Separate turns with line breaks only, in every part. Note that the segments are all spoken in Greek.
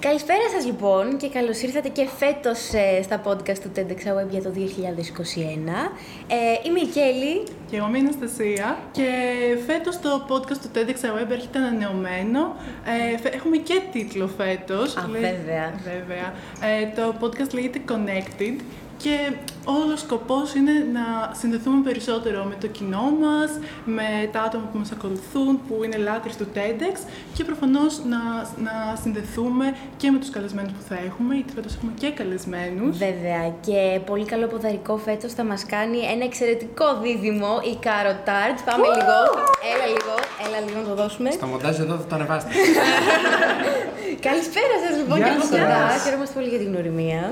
Καλησπέρα σας λοιπόν και καλώς ήρθατε και φέτος ε, στα podcast του TEDx Web για το 2021. Ε, είμαι η Κέλλη.
Και εγώ είμαι η Αναστασία. Και φέτος το podcast του TEDx Web έρχεται ανανεωμένο. Ε, έχουμε και τίτλο φέτος.
Α, βέβαια.
Βέβαια. Ε, το podcast λέγεται Connected και όλος ο σκοπός είναι να συνδεθούμε περισσότερο με το κοινό μας, με τα άτομα που μας ακολουθούν, που είναι λάτρεις του TEDx και προφανώς να, να συνδεθούμε και με τους καλεσμένους που θα έχουμε, γιατί φέτος έχουμε και καλεσμένους.
Βέβαια και πολύ καλό ποδαρικό φέτος θα μας κάνει ένα εξαιρετικό δίδυμο, η Κάρο Τάρτ. Πάμε λίγο, έλα λίγο, έλα λίγο να το δώσουμε.
Στο μοντάζ εδώ θα το ανεβάσετε.
Καλησπέρα σας λοιπόν
Γεια
και από
σας.
κοντά. Χαίρομαστε πολύ για την γνωριμία.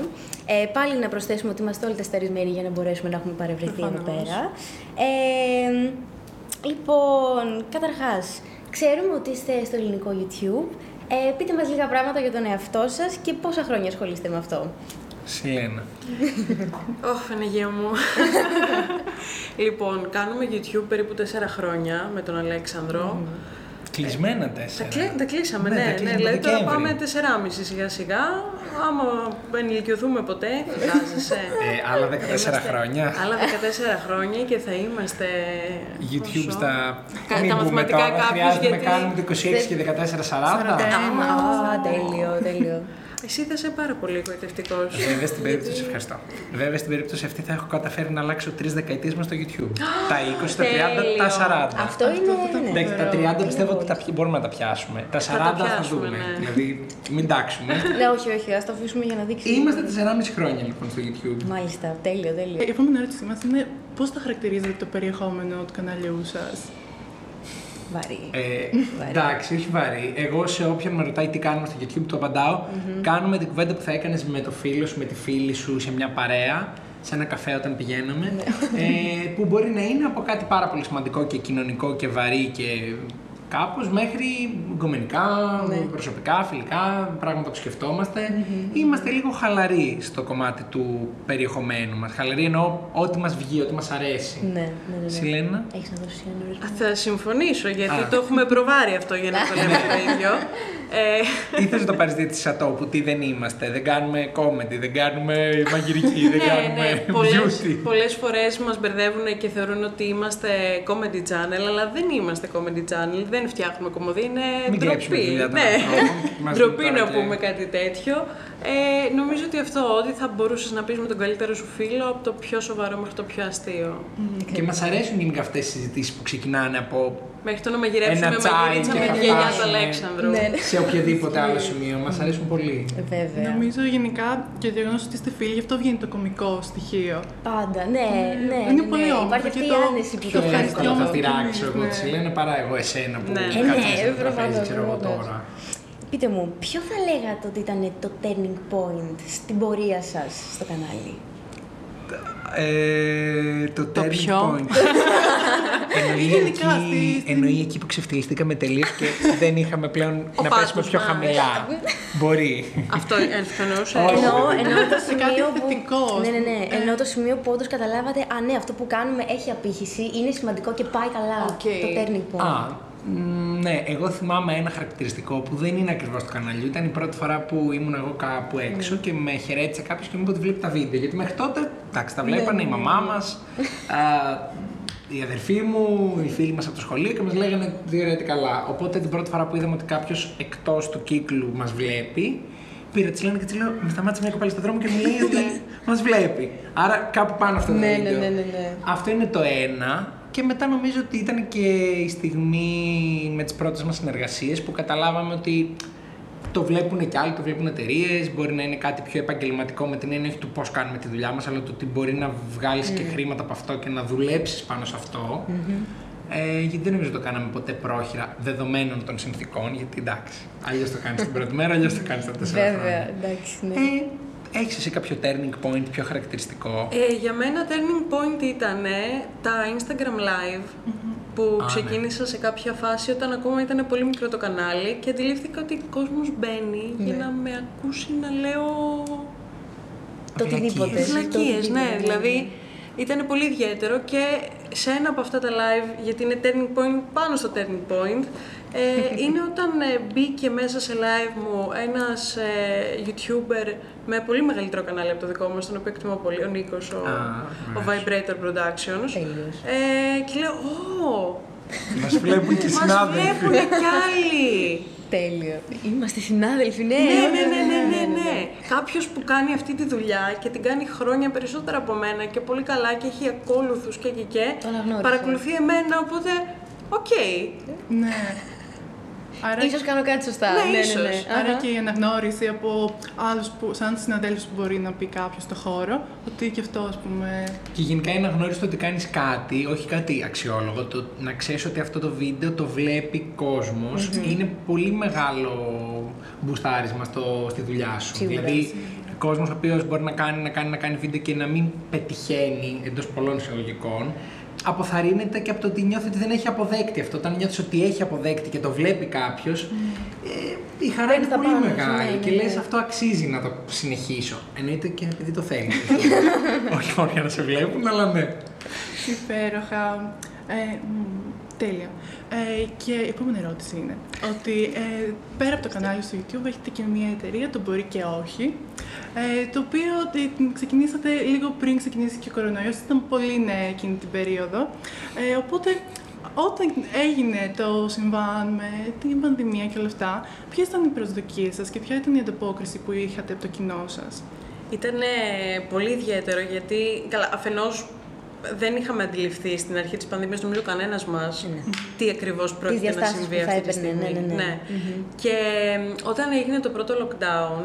Ε, πάλι να προσθέσουμε ότι είμαστε όλοι τεσταρισμένοι για να μπορέσουμε να έχουμε παρευρεθεί εδώ
Προφανώς.
πέρα. Ε, λοιπόν, καταρχάς, ξέρουμε ότι είστε στο ελληνικό YouTube. Ε, πείτε μας λίγα πράγματα για τον εαυτό σας και πόσα χρόνια ασχολείστε με αυτό.
Σιλένα.
Ωχ, Παναγία μου. λοιπόν, κάνουμε YouTube περίπου 4 χρόνια με τον Αλέξανδρο.
Κλεισμένα
Τα,
τέσσερα.
κλει- τα κλείσαμε,
Ναι,
ναι.
τα
ναι,
κλείσαμε
δηλαδή τώρα
Δεκέμβρη.
πάμε 4,5 σιγά σιγά. Άμα ενηλικιωθούμε ποτέ, φαντάζεσαι.
Ε, άλλα 14 χρόνια.
Άλλα 14 χρόνια και θα είμαστε.
YouTube
πόσο;
στα.
Κα-
Μην
τα
πούμε
μαθηματικά
τώρα,
κάποιος,
χρειάζεται να
γιατί-
κάνουμε το 26 και 14-40.
Α, τέλειο, τέλειο.
Εσύ θα είσαι πάρα πολύ εγωιτευτικός.
Βέβαια στην περίπτωση, ευχαριστώ. Βέβαια στην περίπτωση αυτή θα έχω καταφέρει να αλλάξω τρεις δεκαετίες με στο YouTube. τα 20, τα 30, τα 40.
Αυτό είναι. ναι.
Εντάξει, τα 30 πιστεύω ότι τα πι- μπορούμε να τα πιάσουμε. Τα 40 θα,
πιάσουμε,
δούμε.
ναι.
Δηλαδή, μην τάξουμε.
Ναι, όχι, όχι, ας το αφήσουμε για να δείξει.
Είμαστε 4,5 χρόνια λοιπόν στο YouTube.
Μάλιστα, τέλειο, τέλειο.
Η επόμενη ερώτησή μας είναι πώς θα χαρακτηρίζετε το περιεχόμενο του καναλιού σας;
Βαρύ.
Ε,
Βαρύ.
εντάξει, όχι βαρύ. Εγώ σε όποιον με ρωτάει τι κάνουμε στο YouTube, του απαντάω. Κάνουμε την κουβέντα που θα έκανες με το φίλο σου, με τη φίλη σου, σε μια παρέα, σε ένα καφέ όταν πηγαίναμε. ε, που μπορεί να είναι από κάτι πάρα πολύ σημαντικό και κοινωνικό και βαρύ και κάπως μέχρι γκομενικά, προσωπικά, φιλικά, πράγματα που σκεφτόμαστε. Είμαστε λίγο χαλαροί στο κομμάτι του περιεχομένου μας. Χαλαροί εννοώ ό,τι μας βγει, ό,τι μας αρέσει.
Ναι, ναι, ναι. ναι.
Σιλένα;
Έχεις να δώσεις ένα ορισμό.
Θα συμφωνήσω γιατί
Α.
το έχουμε προβάρει αυτό για να το λέμε το ίδιο. Ε,
Ή θες να το πάρεις δίαιτη που τι δεν είμαστε, δεν κάνουμε comedy, δεν κάνουμε μαγειρική, δεν κάνουμε
Πολλές,
beauty.
πολλές φορές μας μπερδεύουν και θεωρούν ότι είμαστε comedy channel, αλλά δεν είμαστε comedy channel, δεν φτιάχνουμε κομμωδία, είναι
Μην κλέψουμε τη
ντροπή.
δουλειά των
Ναι,
ανθρώπων. Μας
ντροπή
δουν
να
τώρα και-
πούμε κάτι τέτοιο. Ε, νομίζω ότι αυτό, ότι θα μπορούσες να πεις με τον καλύτερο σου φίλο από το πιο σοβαρό μέχρι το πιο αστείο.
Και μας αρέσουν γενικά αυτές οι συζητήσεις που ξεκινάνε από
Μέχρι το να μαγειρέψουμε
Ένα τσάι
μαγειρίτσα
και
με
θα
τη γιαγιά του
φτάσουμε.
Αλέξανδρου.
Ναι, ναι.
σε οποιοδήποτε άλλο σημείο. Μας αρέσουν πολύ.
Ε, Βέβαια.
Νομίζω γενικά και το γεγονός ότι είστε φίλοι, γι' αυτό βγαίνει το κομικό στοιχείο.
Πάντα, ναι, ναι.
Είναι
ναι,
πολύ
ναι.
όμορφο
Υπάρχει
και
αυτή η
το-
άνεση που
Πιο
το
το
κάνει.
εύκολα θα
ευχαριστώ
τυράξω
εμείς,
εγώ
ναι.
τη λένε παρά εγώ εσένα που
Ναι.
Ε,
κάθεσαι
ναι,
στο τραπέζι,
προφανώς,
ξέρω εγώ
προφανώς.
τώρα.
Πείτε μου, ποιο θα λέγατε ότι ήταν το turning point στην πορεία σας στο κανάλι;
Ε, το
Το
turning
ποιο;
point. εννοεί,
Γενικά,
εκεί,
στη-
εννοεί εκεί που ξεφτυλιστήκαμε τελείως και δεν είχαμε πλέον να
πάτος
πέσουμε πιο
μας.
χαμηλά. Μπορεί.
Αυτό εννοούσε.
Όχι.
Εννοώ, εννοώ το
Σε κάτι
σημείο που.
θετικό, ας
Ναι, ναι, ναι.
πούμε.
Εννοώ το σημείο που όντως καταλάβατε, Α, ναι, αυτό που κάνουμε έχει απήχηση, είναι σημαντικό και πάει καλά.
Οκ.
Το turning point.
Α, μ, ναι, εγώ θυμάμαι ένα χαρακτηριστικό που δεν είναι ακριβώς του καναλιού. Ήταν η πρώτη φορά που ήμουν εγώ κάπου έξω και με χαιρέτησε κάποιος και μου είπε ότι βλέπει τα βίντεο. Γιατί μέχρι τότε, εντάξει, τα βλέπανε η μαμά μας, η αδερφή μου, οι φίλοι μας από το σχολείο και μας λέγανε διαιρέτη καλά. Οπότε την πρώτη φορά που είδαμε ότι κάποιος εκτός του κύκλου μας βλέπει, πήρα τη λένε και της λέω: Με σταμάτησε μια κοπέλα στον δρόμο και μου λέει ότι μας βλέπει. Άρα κάπου πάνω αυτό το
Ναι, ναι,
βίντεο.
ναι, ναι, ναι.
Αυτό είναι το ένα. Και μετά νομίζω ότι ήταν και η στιγμή με τις πρώτες μας συνεργασίες που καταλάβαμε ότι το βλέπουν και άλλοι, το βλέπουν εταιρείες. Μπορεί να είναι κάτι πιο επαγγελματικό με την έννοια όχι του πώς κάνουμε τη δουλειά μας, αλλά το ότι μπορεί να βγάλεις και χρήματα από αυτό και να δουλέψεις πάνω σε αυτό. Ε, γιατί δεν νομίζω ότι το κάναμε ποτέ πρόχειρα δεδομένων των συνθήκων. Γιατί εντάξει, αλλιώς το κάνεις την πρώτη μέρα, αλλιώς το κάνεις τα τέσσερα
Βέβαια,
χρόνια.
εντάξει, ναι.
Ε, Έχεις εσύ κάποιο turning point πιο χαρακτηριστικό;
Ε, για μένα turning point ήταν τα Instagram live που
Α, ναι.
ξεκίνησα σε κάποια φάση όταν ακόμα ήταν πολύ μικρό το κανάλι και αντιλήφθηκα ότι ο κόσμος μπαίνει για
Ναι.
να με ακούσει να λέω
Το οτιδήποτε.
Βλακίες.
Το
Βλακίες,
οτιδήποτε,
ναι. Δηλαδή ήταν πολύ ιδιαίτερο και σε ένα από αυτά τα live, γιατί είναι turning point πάνω στο turning point, Ε, είναι όταν ε, μπήκε μέσα σε live μου ένας ε, YouTuber με πολύ μεγαλύτερο κανάλι από το δικό μας, τον οποίο εκτιμώ πολύ, ο Νίκος, ο,
Α,
ο Vibrator Productions.
Τέλειος.
Ε, και λέω, «Ω,
Μας βλέπουν και οι
μας
συνάδελφοι.
βλέπουν κι άλλοι».
Τέλειο. Είμαστε συνάδελφοι, ναι.
Ναι, ναι, ναι, ναι, ναι, ναι. Κάποιος που κάνει αυτή τη δουλειά και την κάνει χρόνια περισσότερα από μένα και πολύ καλά και έχει ακόλουθους και και και.
Το αναγνώρισα.
Παρακολουθεί εμένα, οπότε. Οκ.
Ναι. Άρα,
Ίσως κάνω κάτι σωστά.
Ναι,
ναι, ναι,
ίσως.
ναι.
άρα
Αχα.
και η αναγνώριση από άλλους που, σαν συναδέλφους που μπορεί να πει κάποιος στο χώρο, ότι και αυτό, ας πούμε,
Και γενικά η αναγνώριση του ότι κάνεις κάτι, όχι κάτι αξιόλογο, το να ξέρεις ότι αυτό το βίντεο το βλέπει κόσμος, είναι πολύ μεγάλο μπουστάρισμα στο, στη δουλειά σου.
Σίγουρα.
δηλαδή, κόσμος ο οποίος μπορεί να κάνει, να κάνει, να κάνει βίντεο και να μην πετυχαίνει εντός πολλών εισαγωγικών, αποθαρρύνεται και από το ότι νιώθει ότι δεν έχει αποδέκτη αυτό. Όταν νιώθεις ότι έχει αποδέκτη και το βλέπει κάποιος, ε, η χαρά
Παίρνεις
είναι
τα
πολύ
πάνω σου,
μεγάλη
ναι,
και
ναι,
λες
ναι.
αυτό αξίζει να το συνεχίσω. Εννοείται και επειδή το θέλει. Όχι μόνο για να σε βλέπουν, αλλά ναι.
Υπέροχα. Ε, μ, τέλεια. Ε, και η επόμενη ερώτηση είναι ότι ε, πέρα από το κανάλι στο YouTube έχετε και μια εταιρεία, το μπορεί και όχι, ε, το οποίο ε, ξεκινήσατε λίγο πριν ξεκινήσει και ο κορονοϊός, ήταν πολύ νέα εκείνη την περίοδο. Ε, οπότε όταν έγινε το συμβάν με την πανδημία και όλα αυτά, ποιες ήταν οι προσδοκίες σας και ποια ήταν η ανταπόκριση που είχατε από το κοινό σας;
Ήταν πολύ ιδιαίτερο γιατί, καλά, αφενός δεν είχαμε αντιληφθεί στην αρχή της πανδημίας, νομίζω κανένας μας, τι ακριβώς πρόκειται να
διαστάσεις
συμβεί
που θα
αυτή τη
έπαιρνε,
στιγμή.
ναι, ναι, ναι.
Και μ, όταν έγινε το πρώτο lockdown,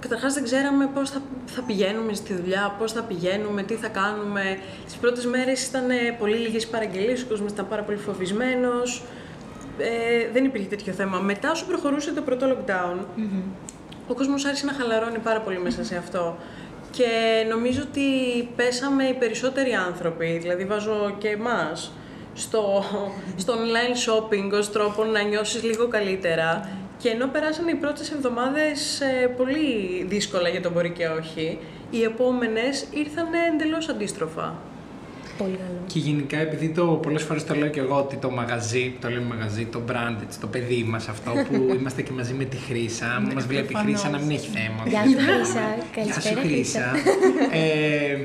Καταρχάς δεν ξέραμε πώς θα, θα πηγαίνουμε στη δουλειά, πώς θα πηγαίνουμε, τι θα κάνουμε. Τις πρώτες μέρες ήταν ε, πολύ λίγες παραγγελίες, ο κόσμος ήταν πάρα πολύ φοβισμένος. Ε, δεν υπήρχε τέτοιο θέμα. Μετά όσο προχωρούσε το πρώτο lockdown, ο κόσμος άρχισε να χαλαρώνει πάρα πολύ μέσα σε αυτό. Και νομίζω ότι πέσαμε οι περισσότεροι άνθρωποι, δηλαδή βάζω και εμάς, στο, στο online shopping ως τρόπο να νιώσεις λίγο καλύτερα. Και ενώ περάσανε οι πρώτες εβδομάδες ε, πολύ δύσκολα για το μπορεί και όχι, οι επόμενες ήρθαν εντελώς αντίστροφα.
Πολύ καλό.
Και γενικά, επειδή το πολλές φορές το λέω και εγώ ότι το μαγαζί, το λέμε μαγαζί, το brand, έτσι, το παιδί μας αυτό που είμαστε και μαζί με τη Χρύσα,
Ναι,
μας βλέπει η
προφανώς.
Χρύσα να μην έχει θέμα.
Γεια
ότι
σου,
δεν
Χρύσα.
θέλουμε. Γεια σου,
Καλησπέρα,
Χρύσα. ε,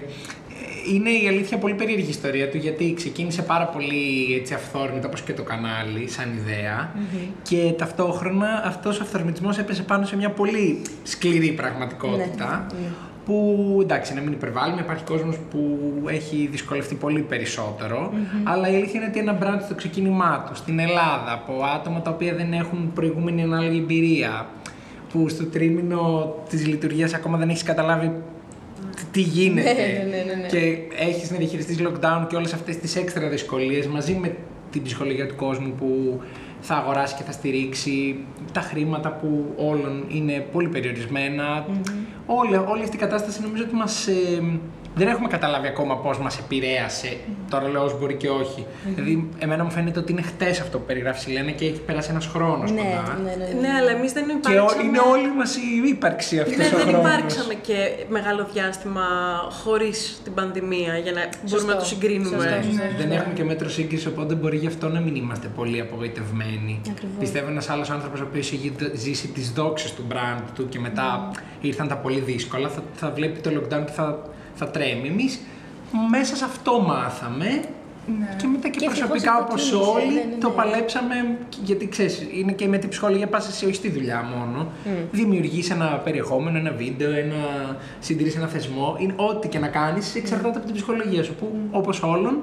είναι η αλήθεια πολύ περίεργη ιστορία του γιατί ξεκίνησε πάρα πολύ έτσι αυθόρμητα όπως και το κανάλι σαν ιδεα και ταυτόχρονα αυτός ο αυθορμητισμός έπεσε πάνω σε μια πολύ σκληρή πραγματικότητα
Ναι, ναι.
Που εντάξει, να μην υπερβάλλουμε, υπάρχει κόσμος που έχει δυσκολευτεί πολύ περισσότερο, αλλά η αλήθεια είναι ότι ένα brand στο ξεκίνημά του, στην Ελλάδα, από άτομα τα οποία δεν έχουν προηγούμενη ανάλογη εμπειρία, που στο τρίμηνο της λειτουργίας ακόμα δεν έχεις καταλάβει τι- τι γίνεται
Ναι, ναι, ναι, ναι, ναι.
και έχεις να διαχειριστείς lockdown και όλες αυτές τις έξτρα δυσκολίες μαζί με την ψυχολογία του κόσμου που θα αγοράσει και θα στηρίξει τα χρήματα που όλων είναι πολύ περιορισμένα. Όλη, όλη αυτή η κατάσταση νομίζω ότι μας, ε, δεν έχουμε καταλάβει ακόμα πώς μας επηρέασε. Τώρα λέω ως μπορεί και όχι. Δηλαδή, εμένα μου φαίνεται ότι είναι χτες αυτό που περιγράφεις η Λένα και έχει περάσει ένας χρόνος
Ναι,
κοντά.
ναι, ναι,
Ναι, αλλά εμείς δεν
Και
υπάρξαμε...
ό- είναι όλη μας η ύπαρξη αυτός
Ναι,
ο
δεν
χρόνος.
υπάρξαμε και μεγάλο διάστημα χωρίς την πανδημία για να μπορούμε να το συγκρίνουμε.
Σωστό, σωστό,
Ναι.
σωστό.
Δεν έχουμε και μέτρο σύγκριση, οπότε μπορεί γι' αυτό να μην είμαστε πολύ απογοητευμένοι.
Ακριβώς.
Πιστεύω ένας άλλος άνθρωπος ο οποίος έχει ζήσει τις δόξες του brand του και μετά ήρθαν τα πολύ δύσκολα, θα, θα βλέπει το lockdown και θα, θα τρέμει. Εμείς μέσα σε αυτό μάθαμε.
Ναι.
Και μετά και,
Και
προσωπικά
ευτυχώς
όπως
ξεκίνησε,
όλοι
ναι, ναι,
το
ναι.
παλέψαμε. Γιατί ξέρεις, είναι και με την ψυχολογία πας εσύ, όχι στη δουλειά μόνο. Δημιουργείς ένα περιεχόμενο, ένα βίντεο, ένα... συντηρείς ένα θεσμό. Είναι, ό,τι και να κάνεις εξαρτάται από την ψυχολογία σου. Που όπως όλων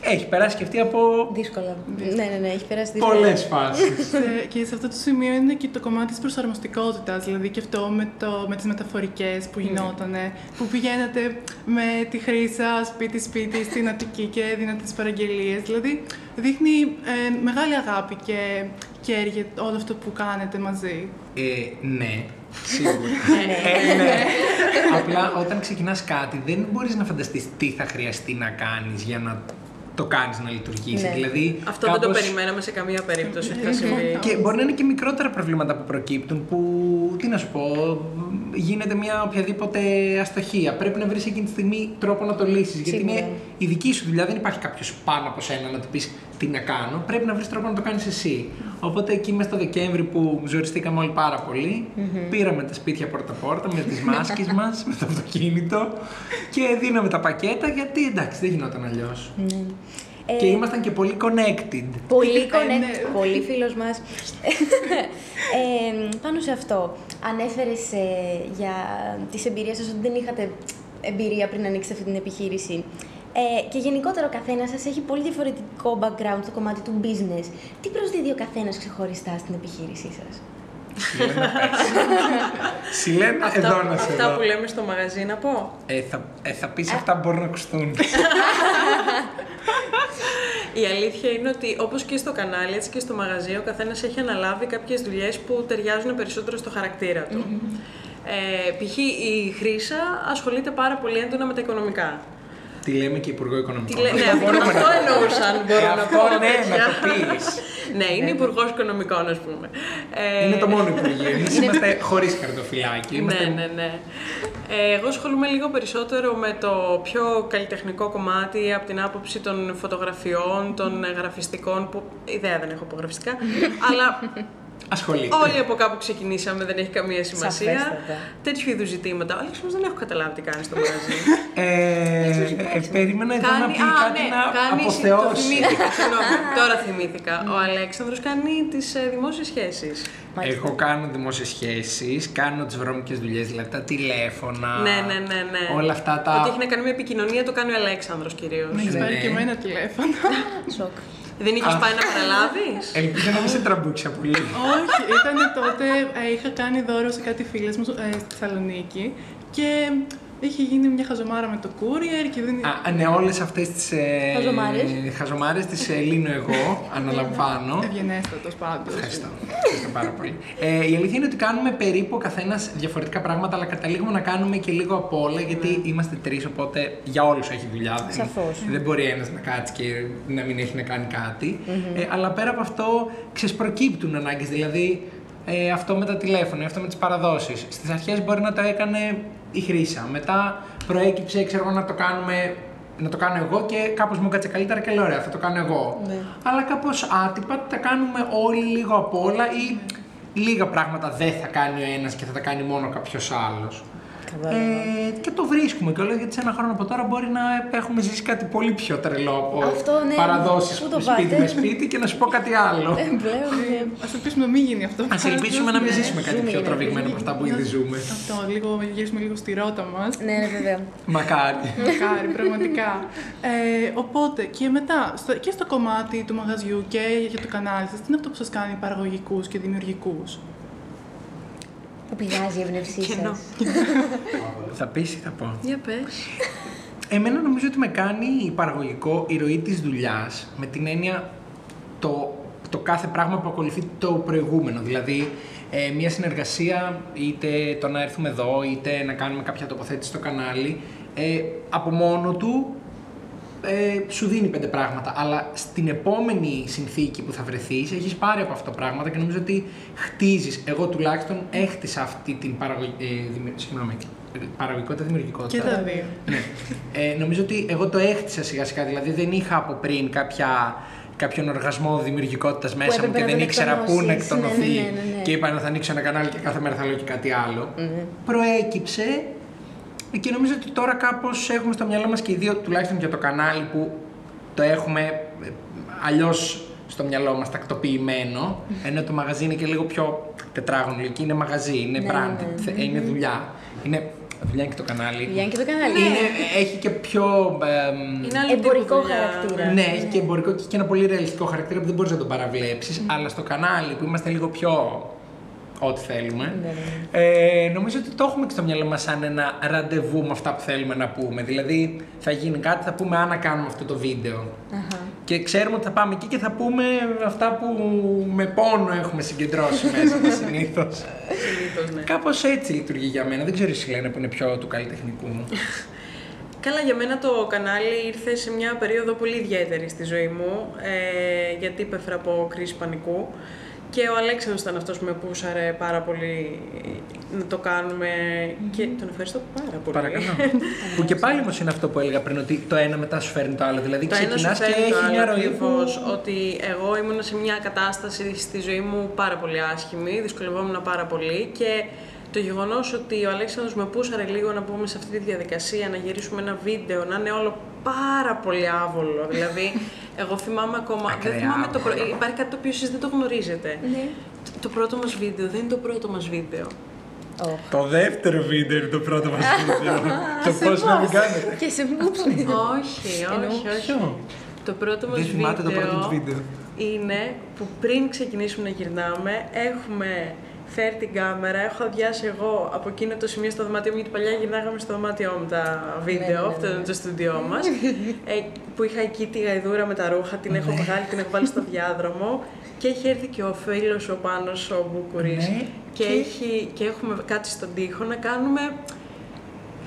έχει περάσει και αυτή από
Δύσκολα. Ναι, ναι, ναι, έχει περάσει δύσκολα.
πολλές φάσεις.
Σε- και σε αυτό το σημείο είναι και το κομμάτι της προσαρμοστικότητας, δηλαδή και αυτό με, το, με τις μεταφορικές που γινότανε, που πηγαίνατε με τη χρήσα σπίτι-σπίτι στην Αττική και δίνατε τις παραγγελίες, δηλαδή δείχνει ε, μεγάλη αγάπη και κέρια όλο αυτό που κάνετε μαζί.
Ε, ναι, σίγουρα. ε, ναι. Απλά όταν ξεκινάς κάτι δεν μπορείς να φανταστείς τι θα χρειαστεί να κάνεις για να το κάνεις να λειτουργήσει.
Ναι.
Δηλαδή,
Αυτό δεν το
κάπως-
περιμέναμε σε καμία περίπτωση ότι θα συμβεί.
Και μπορεί να είναι και μικρότερα προβλήματα που προκύπτουν που, τι να σου πω, γίνεται μια οποιαδήποτε αστοχία. Πρέπει να βρεις εκείνη τη στιγμή τρόπο να το λύσεις. Γιατί
Σίγουρα.
είναι η δική σου δουλειά, δεν υπάρχει κάποιος πάνω από σένα να του πεις τι να κάνω. Πρέπει να βρεις τρόπο να το κάνεις εσύ. Οπότε εκεί μέσα στο Δεκέμβρη που ζοριστήκαμε όλοι πάρα πολύ, πήραμε τα σπίτια πόρτα-πόρτα με τις μάσκες μας, με το αυτοκίνητο και δίναμε τα πακέτα γιατί εντάξει δεν γινόταν αλλιώς.
Ναι.
Και
Ε,
ήμασταν και πολύ connected.
Πολύ
Ε,
connect,
ναι.
πολύ φίλος μας. ε, πάνω σε αυτό, ανέφερες ε, για τις εμπειρίες σας ότι δεν είχατε εμπειρία πριν ανοίξετε αυτή την επιχείρηση. Ε, και γενικότερα ο καθένας σας έχει πολύ διαφορετικό background στο κομμάτι του business. Τι προσδίδει ο καθένας ξεχωριστά στην επιχείρησή σας;
Σιλένα,
Αυτά,
εδώ να σε
αυτά
δω.
που λέμε στο μαγαζί να πω.
Ε, θα, ε, θα πεις αυτά που μπορούν να ακουστούν.
Η αλήθεια είναι ότι όπως και στο κανάλι, έτσι και στο μαγαζί, ο καθένας έχει αναλάβει κάποιες δουλειές που ταιριάζουν περισσότερο στο χαρακτήρα του. Ε, π.χ. η Χρύσα ασχολείται πάρα πολύ έντονα με τα οικονομικά.
Τι λέμε και Υπουργό Οικονομικών.
Τι λέ- ναι, αυτό,
Μπορούμε
αυτό
να-
εννοούσαν, μπορώ
Ε,
να
αυτό
πω.
ναι,
παιδιά.
να το πεις.
ναι, είναι υπουργός Οικονομικών, ας πούμε. Ε,
Είναι το μόνο Υπουργείο. Εμείς είμαστε χωρίς χαρτοφυλάκι. Είμαστε...
Ναι, ναι, ναι. Ε, εγώ ασχολούμαι λίγο περισσότερο με το πιο καλλιτεχνικό κομμάτι από την άποψη των φωτογραφιών, των γραφιστικών, που ιδέα δεν έχω από γραφιστικά, αλλά
Ασχολείται.
όλοι από κάπου ξεκινήσαμε, δεν έχει καμία σημασία.
Σαφέστατα.
Τέτοιου είδους ζητήματα. Ο Αλέξανδρος δεν έχω καταλάβει τι κάνει στο μαγαζί.
Ε, ε, περίμενα εδώ να πει
α,
κάτι
ναι,
να
κάνει, το
αποθεώσει.
θυμήθηκα, συγγνώμη, τώρα θυμήθηκα. Ο Αλέξανδρος κάνει τις ε, δημόσιες σχέσεις.
Εγώ κάνω δημόσιες σχέσεις, κάνω τις βρώμικες δουλειές, δηλαδή τα τηλέφωνα.
Ναι, ναι, ναι, ναι.
Όλα αυτά τα...
Ό,τι έχει να κάνει με επικοινωνία το κάνει ο Αλέξανδρος κυρίως.
Με έχει
Ναι,
πάρει
ναι.
και εμένα τηλέφωνο.
Σοκ.
Δεν είχες
Α.
πάει να παραλάβεις;
Ελπίζω να μην σε τραμπούξια πολύ.
Όχι, ήταν τότε, ε, είχα κάνει δώρο σε κάτι φίλες μου ε, στη Θεσσαλονίκη και είχε γίνει μια χαζομάρα με το courier και δεν...
Α, ναι, όλες αυτές τις ε,
Χαζομάρες.
χαζομάρες τις ε, λύνω εγώ, αναλαμβάνω.
Ευγενέστατος πάντως.
Ευχαριστώ. Ευχαριστώ πάρα πολύ. Ε, η αλήθεια είναι ότι κάνουμε περίπου ο καθένας διαφορετικά πράγματα, αλλά καταλήγουμε να κάνουμε και λίγο από όλα, γιατί είμαστε τρεις, οπότε για όλους έχει δουλειά. Δεν,
Σαφώς.
δεν μπορεί ένας να κάτσει και να μην έχει να κάνει κάτι. Ε, αλλά πέρα από αυτό, ξεσπροκύπτουν ανάγκες. Δηλαδή, ε, αυτό με τα τηλέφωνα, αυτό με τις παραδόσεις. Στις αρχές μπορεί να το έκανε η Χρύσα. Μετά προέκυψε, ξέρω εγώ, να το κάνουμε. Να το κάνω εγώ και κάπως μου κάτσε καλύτερα και λέω: Ωραία, θα το κάνω εγώ.
Ναι.
Αλλά κάπως άτυπα τα κάνουμε όλοι λίγο απ' όλα ή λίγα πράγματα δεν θα κάνει ο ένας και θα τα κάνει μόνο κάποιος άλλος.
Κατάλαβα.
Ε, και το βρίσκουμε και γιατί σε ένα χρόνο από τώρα μπορεί να έχουμε ζήσει κάτι πολύ πιο τρελό από
Αυτό, ναι.
παραδόσεις
Πού το
σπίτι
πάτε;
με σπίτι και να σου πω κάτι άλλο.
Ε, πλέον, ναι.
Ας ελπίσουμε να μην γίνει αυτό.
Ας ελπίσουμε να μην ζήσουμε κάτι
Ζούμε
πιο
είναι.
τραβηγμένο από αυτά που ήδη ζούμε.
Αυτό, λίγο, γυρίσουμε λίγο στη ρότα μας.
Ναι, ναι, βέβαια.
Μακάρι.
Μακάρι, πραγματικά. Ε, οπότε και μετά, στο, και στο κομμάτι του μαγαζιού και για το κανάλι σας, τι είναι αυτό που σας κάνει παραγωγικούς και δημιουργικούς;
Πού πηγάζει η εμπνευσή
Κενό.
σας.
θα πεις ή θα πω;
Για πες.
Εμένα νομίζω ότι με κάνει παραγωγικό η ροή της δουλειάς με την έννοια το, το κάθε πράγμα που ακολουθεί το προηγούμενο. Δηλαδή, ε, μια συνεργασία, είτε το να έρθουμε εδώ, είτε να κάνουμε κάποια τοποθέτηση στο κανάλι, ε, από μόνο του ε, σου δίνει πέντε πράγματα. Αλλά στην επόμενη συνθήκη που θα βρεθείς, έχεις πάρει από αυτό πράγματα και νομίζω ότι χτίζεις. Εγώ τουλάχιστον έχτισα αυτή την παραγωγη... ε, δημι- συγγνώμη, ε, παραγωγικότητα δημιουργικότητα.
Και τα δύο.
Ναι. Ε, νομίζω ότι εγώ το έχτισα σιγά σιγά. Δηλαδή δεν είχα από πριν κάποια, κάποιον οργασμό δημιουργικότητας μέσα μου
έπρεπε
και
να
δεν
τον
ήξερα πού να
εκτονώσεις. Ναι,
εκτονωθεί.
ναι, ναι, ναι, ναι.
Και είπα να θα ανοίξω ένα κανάλι και κάθε μέρα θα λέω και κάτι άλλο. Προέκυψε και νομίζω ότι τώρα κάπως έχουμε στο μυαλό μας και οι δύο, τουλάχιστον για το κανάλι που το έχουμε αλλιώς στο μυαλό μας τακτοποιημένο. Ενώ το μαγαζί είναι και λίγο πιο τετράγωνο. Εκεί είναι μαγαζί, είναι
Ναι,
brand,
ναι,
θε- είναι δουλειά. Είναι δουλειά είναι και το κανάλι.
Βγαίνει και το κανάλι.
Είναι, έχει και πιο. εμ,
Είναι άλλη
Εμπορικό
τύπου δουλειά.
χαρακτήρα.
ναι, έχει και εμπορικό και ένα πολύ ρεαλιστικό χαρακτήρα που δεν μπορείς να τον παραβλέψεις. Αλλά στο κανάλι που είμαστε λίγο πιο. Ό,τι θέλουμε.
Ναι,
Ε, νομίζω ότι το έχουμε και στο μυαλό μας σαν ένα ραντεβού με αυτά που θέλουμε να πούμε. Δηλαδή, θα γίνει κάτι, θα πούμε αν να κάνουμε αυτό το βίντεο.
Αχα.
Και ξέρουμε ότι θα πάμε εκεί και θα πούμε αυτά που με πόνο έχουμε συγκεντρώσει μέσα μας συνήθως.
Συνήθως, ναι.
Κάπως έτσι λειτουργεί για μένα. Δεν ξέρω εσύ λένε που είναι πιο του καλλιτεχνικού.
Καλά, για μένα το κανάλι ήρθε σε μια περίοδο πολύ ιδιαίτερη στη ζωή μου, ε, γιατί υπέφερα από κρίση πανικού. Και ο Αλέξανδρος ήταν αυτός που με πούσαρε πάρα πολύ να το κάνουμε και τον ευχαριστώ πάρα πολύ.
Παρακαλώ. που και πάλι όμως είναι αυτό που έλεγα πριν, ότι το ένα μετά σου φέρνει το άλλο. Δηλαδή
Το ένα
ξεκινάς
σου
και
φέρνει το
έχει
άλλο
μια ροή.
ακριβώς,
Που...
ότι εγώ ήμουν σε μια κατάσταση στη ζωή μου πάρα πολύ άσχημη, δυσκολευόμουν πάρα πολύ και το γεγονός ότι ο Αλέξανδρος με πούσαρε λίγο να πούμε σε αυτή τη διαδικασία, να γυρίσουμε ένα βίντεο, να είναι όλο πάρα πολύ άβολο. δηλαδή, εγώ θυμάμαι ακόμα. δεν
Ακραία
θυμάμαι το πρω...
άβολο.
Υπάρχει κάτι το οποίο εσείς δεν το γνωρίζετε.
Ναι.
Το, το πρώτο μας βίντεο δεν είναι το πρώτο μας βίντεο.
Ω.
Το δεύτερο βίντεο είναι το πρώτο μας βίντεο. το πώς να μην κάνετε.
Και σε μούψε.
όχι,
Εννοώ
όχι, όχι.
Ποιο;
Το πρώτο μας
Δεν θυμάται το
βίντεο
πρώτο του βίντεο.
είναι που πριν ξεκινήσουμε να γυρνάμε, έχουμε φέρει την κάμερα, έχω αδειάσει εγώ από εκείνο το σημείο στο δωμάτιο μου, γιατί παλιά γυρνάγαμε στο δωμάτιό μου τα βίντεο,
ναι, ναι,
αυτό
ναι.
είναι το στούντιό μας, ε, που είχα εκεί τη γαϊδούρα με τα ρούχα, την
Ναι.
έχω βγάλει, την έχω βάλει στο διάδρομο και έχει έρθει και ο φίλος ο Πάνος ο Μπούκουρης
Ναι,
και,
και-
έχει, και έχουμε κάτι στον τοίχο να κάνουμε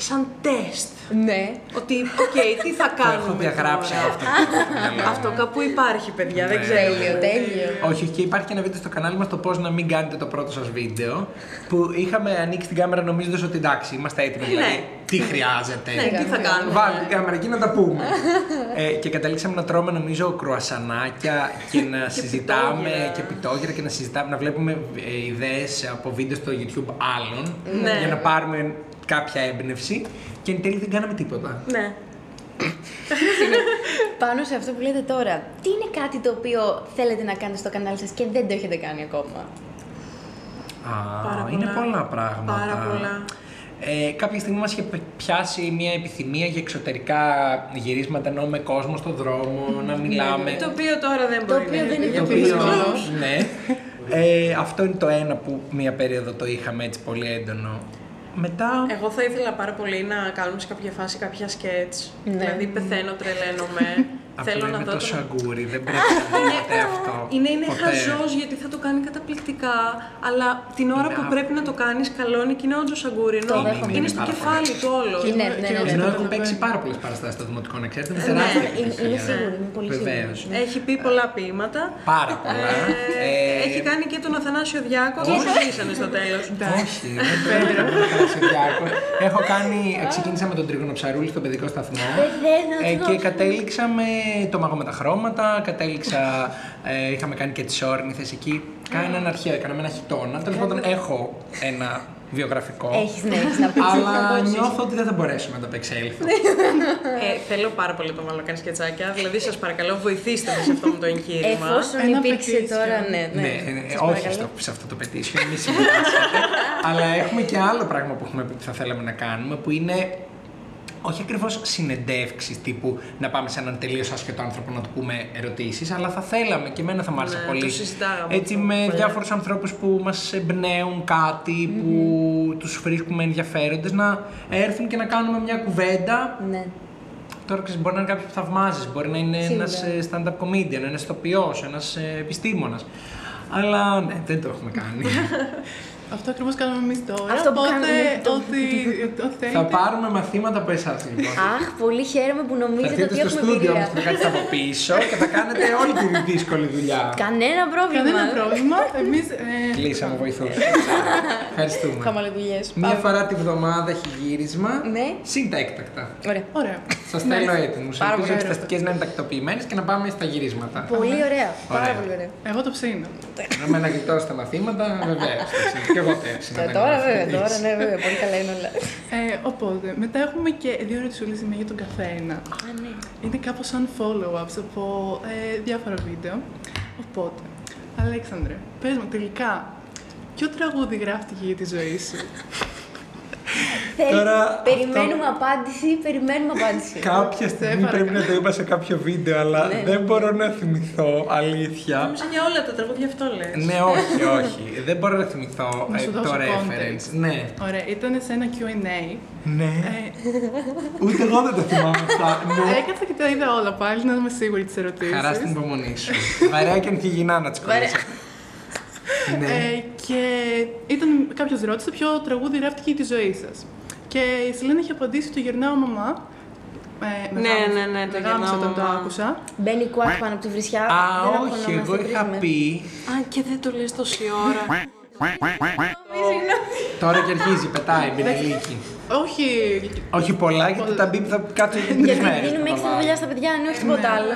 σαν τεστ.
Ναι.
Ότι, οκ, τι θα
Το
κάνουμε
έχω διαγράψει
τώρα.
αυτό. στο μυαλό μου.
Αυτό κάπου υπάρχει, παιδιά, δεν
Ναι.
ξέρω.
Τέλειο, τέλειο.
Όχι, και υπάρχει και ένα βίντεο στο κανάλι μας το πώς να μην κάνετε το πρώτο σας βίντεο. Που είχαμε ανοίξει την κάμερα νομίζοντας ότι εντάξει, είμαστε έτοιμοι. Δηλαδή, τι χρειάζεται.
Ναι, τι θα κάνουμε.
Βάλτε την κάμερα εκεί να τα πούμε. ε, και καταλήξαμε να τρώμε νομίζω κρουασανάκια και να συζητάμε
πιτόγυρα.
και πιτόγυρα και να συζητάμε, να βλέπουμε ε, ιδέες από βίντεο στο YouTube άλλων
Ναι.
για να πάρουμε κάποια έμπνευση και εν τέλει δεν κάναμε τίποτα.
Ναι.
Πάνω σε αυτό που λέτε τώρα, τι είναι κάτι το οποίο θέλετε να κάνετε στο κανάλι σας και δεν το έχετε κάνει ακόμα;
Α,
Πάρα
είναι
πολλά.
πολλά πράγματα.
Πάρα πολλά.
Ε, κάποια στιγμή μας είχε πιάσει μια επιθυμία για εξωτερικά γυρίσματα, ενώ με κόσμο στον δρόμο, να μιλάμε.
Το οποίο τώρα δεν
Το
μπορεί
οποίο
να
δεν είναι
Το
πολύ
οποίο,
προφανώς.
ναι. Ε, αυτό είναι το ένα που μία περίοδο το είχαμε έτσι πολύ έντονο. Μετά.
Εγώ θα ήθελα πάρα πολύ να κάνουμε σε κάποια φάση κάποια σκέτς.
Ναι.
Δηλαδή πεθαίνω, τρελαίνομαι.
Αυτό
Θέλω να
είναι
δω.
τόσο
τον-
αγκούρι, δεν πρέπει να δει ποτέ αυτό.
Είναι, είναι
Ποτέ.
χαζός γιατί θα το κάνει καταπληκτικά, αλλά την ώρα
Είναι
που
άβολο.
πρέπει να το κάνεις καλώνει και είναι όντως αγκούρι. Ενώ
Το δέχομαι.
είναι στο
πάρα
κεφάλι του όλος.
Ναι, ναι, ναι, ναι.
Ενώ
το
έχουν παίξει
καταλαβαίνω.
πάρα πολλές παραστάσεις στο δημοτικό, να ξέρετε. Είναι
Ναι,
τεράστια
είναι-
επιτυχία.
είναι σίγουρη, είμαι πολύ
Βεβαίως.
σίγουρη.
Έχει πει πολλά ποίηματα.
Πάρα πολλά.
Ε,
Ε,
έχει κάνει και τον Αθανάσιο Διάκο και
όχι.
ζήσανε στο τέλος.
Όχι, δεν πρέπει να κάνω Καρασιδιάκο. Έχω κάνει, ξεκίνησα με τον Τρίγωνο Ψαρούλη στον παιδικό σταθμό.
Δεν θα
Ε,
το
και
δώσω.
κατέληξα με το μαγό με τα χρώματα, κατέληξα, ε, είχαμε κάνει και τις όρνηθες εκεί. Κάναμε έναν αρχαίο, έκαναμε ένα χιτόνα. Τέλος πάντων έχω ένα βιογραφικό.
Έχεις, ναι, έχεις να πεις. έχεις να
Αλλά
δώσεις.
νιώθω ότι δεν θα μπορέσω να το απεξέλθω.
Ε, θέλω πάρα πολύ το μάλλον κάνεις σκετσάκια. Δηλαδή, σας παρακαλώ, βοηθήστε με σε αυτό μου το εγχείρημα.
Εφόσον
Ένα
υπήρξε
petition.
τώρα, ναι, ναι.
Ναι, ε,
Σας
όχι
παρακαλώ.
στο, σε αυτό το petition, μη συμμετάσχετε. Αλλά έχουμε και άλλο πράγμα που έχουμε πει ότι θα θέλαμε να κάνουμε, που είναι όχι ακριβώς συνεντεύξεις τύπου να πάμε σε έναν τελείως άσχετο άνθρωπο να του πούμε ερωτήσεις, αλλά θα θέλαμε και εμένα θα μ' άρεσε
Ναι,
πολύ.
το συζητάγαμε
Έτσι
αυτό
με
παλιά.
διάφορους ανθρώπους που μας εμπνέουν κάτι, που τους βρίσκουμε ενδιαφέροντες, να έρθουν και να κάνουμε μια κουβέντα.
Ναι.
Τώρα ξέρεις, μπορεί να είναι κάποιος που θαυμάζεις, μπορεί να είναι
Σίγουρα.
ένας stand-up comedian, ένας ηθοποιός, ένας επιστήμονας. Αλλά ναι, δεν το έχουμε κάνει.
Αυτό ακριβώς κάνουμε εμείς τώρα.
Αυτό που
οπότε,
κάνουμε το-
Ό,τι ό,τι
θα
θέλετε.
πάρουμε μαθήματα από εσάς λοιπόν.
Αχ, πολύ χαίρομαι που
θα
νομίζετε
έρθετε
ότι
στο
έχουμε
στούντιο όμως
εμπειρία.
και θα κάτσετε από πίσω και θα κάνετε όλη τη δύσκολη δουλειά.
Κανένα πρόβλημα.
Κανένα πρόβλημα. Εμείς.
Κλείσαμε, βοηθούς. Ευχαριστούμε.
Χαμαλοδουλειές.
Μία φορά τη βδομάδα έχει γύρισμα.
Ναι.
Συν τα έκτακτα.
Ωραία.
Ωραία.
Σας θέλω έτοιμους.
Πάρα
Ελπίζω
πολύ
οι εξεταστικέ να είναι τακτοποιημένες και να πάμε στα γυρίσματα.
Πολύ ωραία. Πάρα
Ωραία.
πολύ ωραία.
Εγώ το ψήνω.
Με να γλιτώσει τα μαθήματα, βεβαίως. Και εγώ το έψηνα. δεν
Τώρα
έχω
βέβαια,
αυτές.
τώρα ναι, βέβαια. Πολύ καλά είναι όλα.
Ε, οπότε, μετά έχουμε και δύο ερωτησούλες η μία για τον καθένα.
Α, ναι.
Είναι κάπως σαν follow-ups από ε, διάφορα βίντεο. Οπότε, Αλέξανδρε, πες μου τελικά, ποιο τραγούδι γράφτηκε για τη ζωή σου;
Θέλει-
Τώρα,
Περιμένουμε απάντηση, περιμένουμε απάντηση.
Κάποια στιγμή
παρακαλώ.
πρέπει να το είπα σε κάποιο βίντεο, αλλά
Ναι.
δεν μπορώ να θυμηθώ αλήθεια.
Νόμιζα για όλα τα τραγούδια αυτό λες.
ναι, όχι, όχι. δεν μπορώ να θυμηθώ
Να
ε,
σου
το
δώσω
reference.
context.
Ναι.
Ωραία, ήταν σε ένα Q&A.
Ναι.
Ε,
Ούτε εγώ δεν τα θυμάμαι αυτά. Ναι.
έκατσα και τα είδα όλα πάλι, να είμαι σίγουρη τις ερωτήσεις.
Χαρά στην υπομονή σου. Βαρέα και ανθυγινά να τις κολλήσω. ναι.
Ε, και ήταν κάποιος ρώτησε ποιο τραγούδι γράφτηκε για τη ζωή σας. Και η Σελένα είχε απαντήσει το γυρνάω μαμά. Ε,
Ναι,
μεγάλο-
ναι, ναι, το
μεγάλος
γεννάω,
όταν το
μαμά.
άκουσα.
Μπαίνει κουάκ πάνω από τη βρισιά.
Α,
δεν
όχι,
αγχωνόμαστε,
εγώ είχα
βρίζουμε.
πει.
Α, και δεν το λες τόση ώρα.
Τώρα και αρχίζει, πετάει, μπινελίκι.
Όχι.
Όχι πολλά, γιατί τα μπιπ θα κάτσουν τρεις
Γιατί
μέρες.
δίνουμε έξτρα δουλειά στα παιδιά, αν όχι τίποτα άλλο.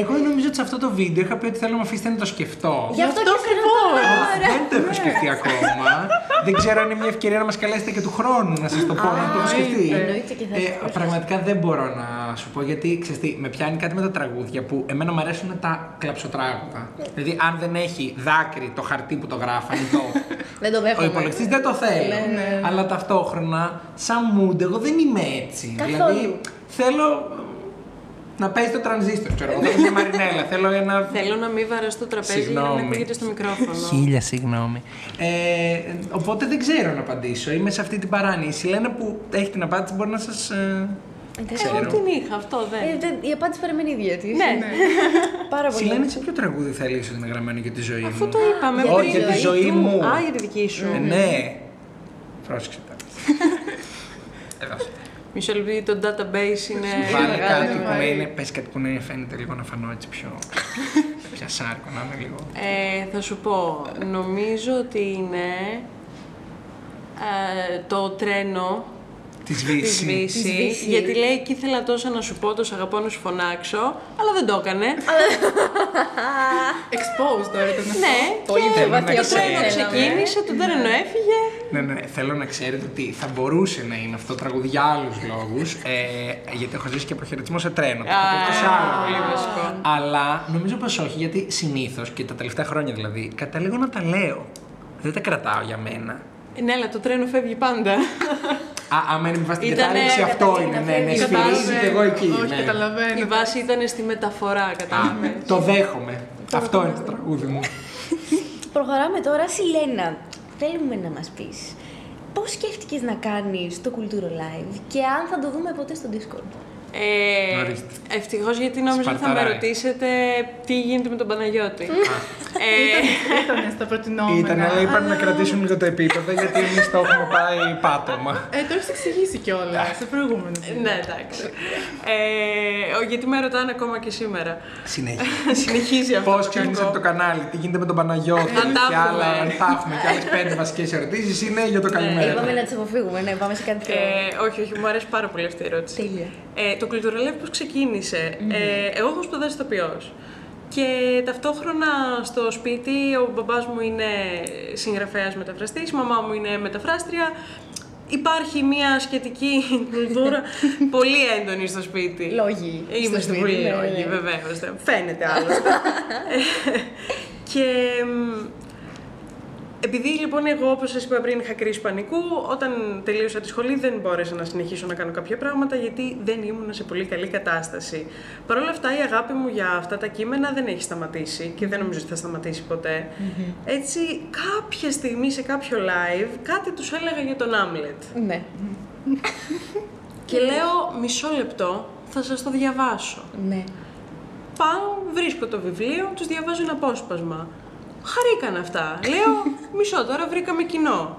Εγώ νομίζω ότι σε αυτό το βίντεο είχα πει ότι θέλω να με αφήσετε να το σκεφτώ.
Γι' αυτό
αυτό
και σε ρωτώ
ακριβώς.
τώρα.
Δεν το έχω σκεφτεί ακόμα. Δεν ξέρω αν είναι μια ευκαιρία να μας καλέσετε και του χρόνου να σας το πω, να το έχω σκεφτεί.
εννοείται και θα
Ε,
το
πραγματικά δεν μπορώ να σου πω γιατί ξέρεις τι, με πιάνει κάτι με τα τραγούδια που εμένα μου αρέσουν τα κλαψοτράγουδα. Δηλαδή, αν δεν έχει δάκρυ το χαρτί που το γράφανε, το.
Δεν το
Ο
δέχομαι.
υπολογιστή δεν το θέλω. Αλλά ταυτόχρονα, σαν mood, εγώ δεν είμαι έτσι.
Καθόλου.
Δηλαδή, θέλω να παίζει το τρανζίστορ, ξέρω εγώ. Θέλω μια μαρινέλα. Θέλω ένα.
Θέλω να μην βαράς το τραπέζι για να
Συγγνώμη.
μην ακούγεται στο μικρόφωνο.
Χίλια συγγνώμη. Ε, οπότε δεν ξέρω να απαντήσω. Είμαι σε αυτή την παράνοιση. Λένε που έχει την απάντηση μπορεί να σας. Ε,
Εγώ
ξέρω.
την είχα, αυτό δεν.
Ε, δεν- Η απάντηση παραμένει ίδια της.
Ναι,
Πάρα πολύ.
Συλλένε σε ποιο τραγούδι θέλει ότι είναι γραμμένο για τη ζωή μου;
αφού το είπαμε
Για
Όχι,
πριν.
για τη ζωή
του.
μου.
Α, για τη δική σου.
Ε, ναι. Πρόσεξε τώρα. Εδώ.
Μισό λεπτό, γιατί το database είναι
Βάλε
μεγάλο.
κάτι που να είναι, πες κάτι που να φαίνεται λίγο να φανώ έτσι πιο, πιο σάρκο, να είναι λίγο.
Ε, θα σου πω, νομίζω ότι είναι ε, το τρένο
Της
της
σβήση.
Βύσης,
Της Βύσης.
γιατί λέει εκεί ήθελα τόσο να σου πω, τόσο αγαπώ να σου φωνάξω, αλλά δεν το έκανε.
Exposed τώρα ήταν αυτό.
ναι,
Το ίδιο
Θέλω να
βαθιά
το τρένο
ξέρετε.
ξεκίνησε, το τρένο έφυγε.
Ναι, ναι, θέλω να ξέρετε ότι θα μπορούσε να είναι αυτό τραγούδι για άλλους λόγους. Ε, γιατί έχω ζήσει και αποχαιρετισμό σε τρένο. Το έχω πει σε άλλο
πολύ
βίντεο.
βασικό.
Αλλά νομίζω πως όχι, γιατί συνήθως και τα τελευταία χρόνια δηλαδή, καταλήγω να τα λέω. Δεν τα κρατάω για μένα.
Ναι, αλλά το τρένο φεύγει πάντα.
Α, άμα είναι με βάση την
Ήτανε-
κατάληξη, αυτό είναι. Ναι, ναι, σφυρίζει και εγώ εκεί.
Όχι,
ναι.
καταλαβαίνω.
Η βάση ήταν στη μεταφορά,
Α,
κατάλαβες.
το δέχομαι. Αυτό είναι το τραγούδι μου.
Προχωράμε τώρα. Σιλένα, θέλουμε να μας πεις πώς σκέφτηκες να κάνεις το Cultura Live και αν θα το δούμε ποτέ στο Discord;
Ε,
Ορίστε.
Ευτυχώς γιατί νόμιζα ότι θα με
Σπαρταράει.
ρωτήσετε τι γίνεται με τον Παναγιώτη. ε,
Ήταν στα προτινόμενα.
Ήταν, αλλά είπαν να κρατήσουν λίγο το επίπεδο γιατί εμείς το έχουμε πάει πάτωμα.
Ε, το έχεις εξηγήσει κιόλας σε προηγούμενο. βίντεο.
ναι, εντάξει. Ε, ο- γιατί με ρωτάνε ακόμα και σήμερα.
Συνέχεια.
Συνεχίζει αυτό.
Πώς
το
ξεκίνησε
κακό.
το κανάλι, τι γίνεται με τον Παναγιώτη
Αν τα
και άλλα.
έχουμε.
Αν τα έχουμε και άλλες πέντε βασικές ερωτήσεις είναι για το
Είπαμε
καλημέρα.
να τις αποφύγουμε, ναι, πάμε σε κάτι πιο...
Ε, όχι, όχι, μου αρέσει πάρα πολύ αυτή η ερώτηση.
Τέλεια.
Ε, το Cultural Life πώς ξεκίνησε; Ε, εγώ έχω σπουδάσει ηθοποιός. Και ταυτόχρονα στο σπίτι ο μπαμπάς μου είναι συγγραφέας μεταφραστής, η μαμά μου είναι μεταφράστρια. Υπάρχει μια σχετική κουλτούρα πολύ έντονη στο σπίτι.
Λόγοι στο
Είμαστε
σπίτι,
πολύ
ναι, ναι,
λόγοι,
ναι.
βεβαίως. δεν- Φαίνεται άλλωστε. Ε, και μ, επειδή λοιπόν εγώ, όπως σας είπα πριν, είχα κρίση πανικού, όταν τελείωσα τη σχολή δεν μπόρεσα να συνεχίσω να κάνω κάποια πράγματα γιατί δεν ήμουν σε πολύ καλή κατάσταση. Παρ' όλα αυτά η αγάπη μου για αυτά τα κείμενα δεν έχει σταματήσει και δεν νομίζω ότι θα σταματήσει ποτέ. Έτσι κάποια στιγμή σε κάποιο live κάτι τους έλεγα για τον Άμλετ.
Ναι,
Και λέω μισό λεπτό θα σας το διαβάσω.
ναι.
Πάω, βρίσκω το βιβλίο, τους διαβάζω ένα απόσπασμα. Χαρήκαν αυτά. Λέω, μισό τώρα βρήκαμε κοινό.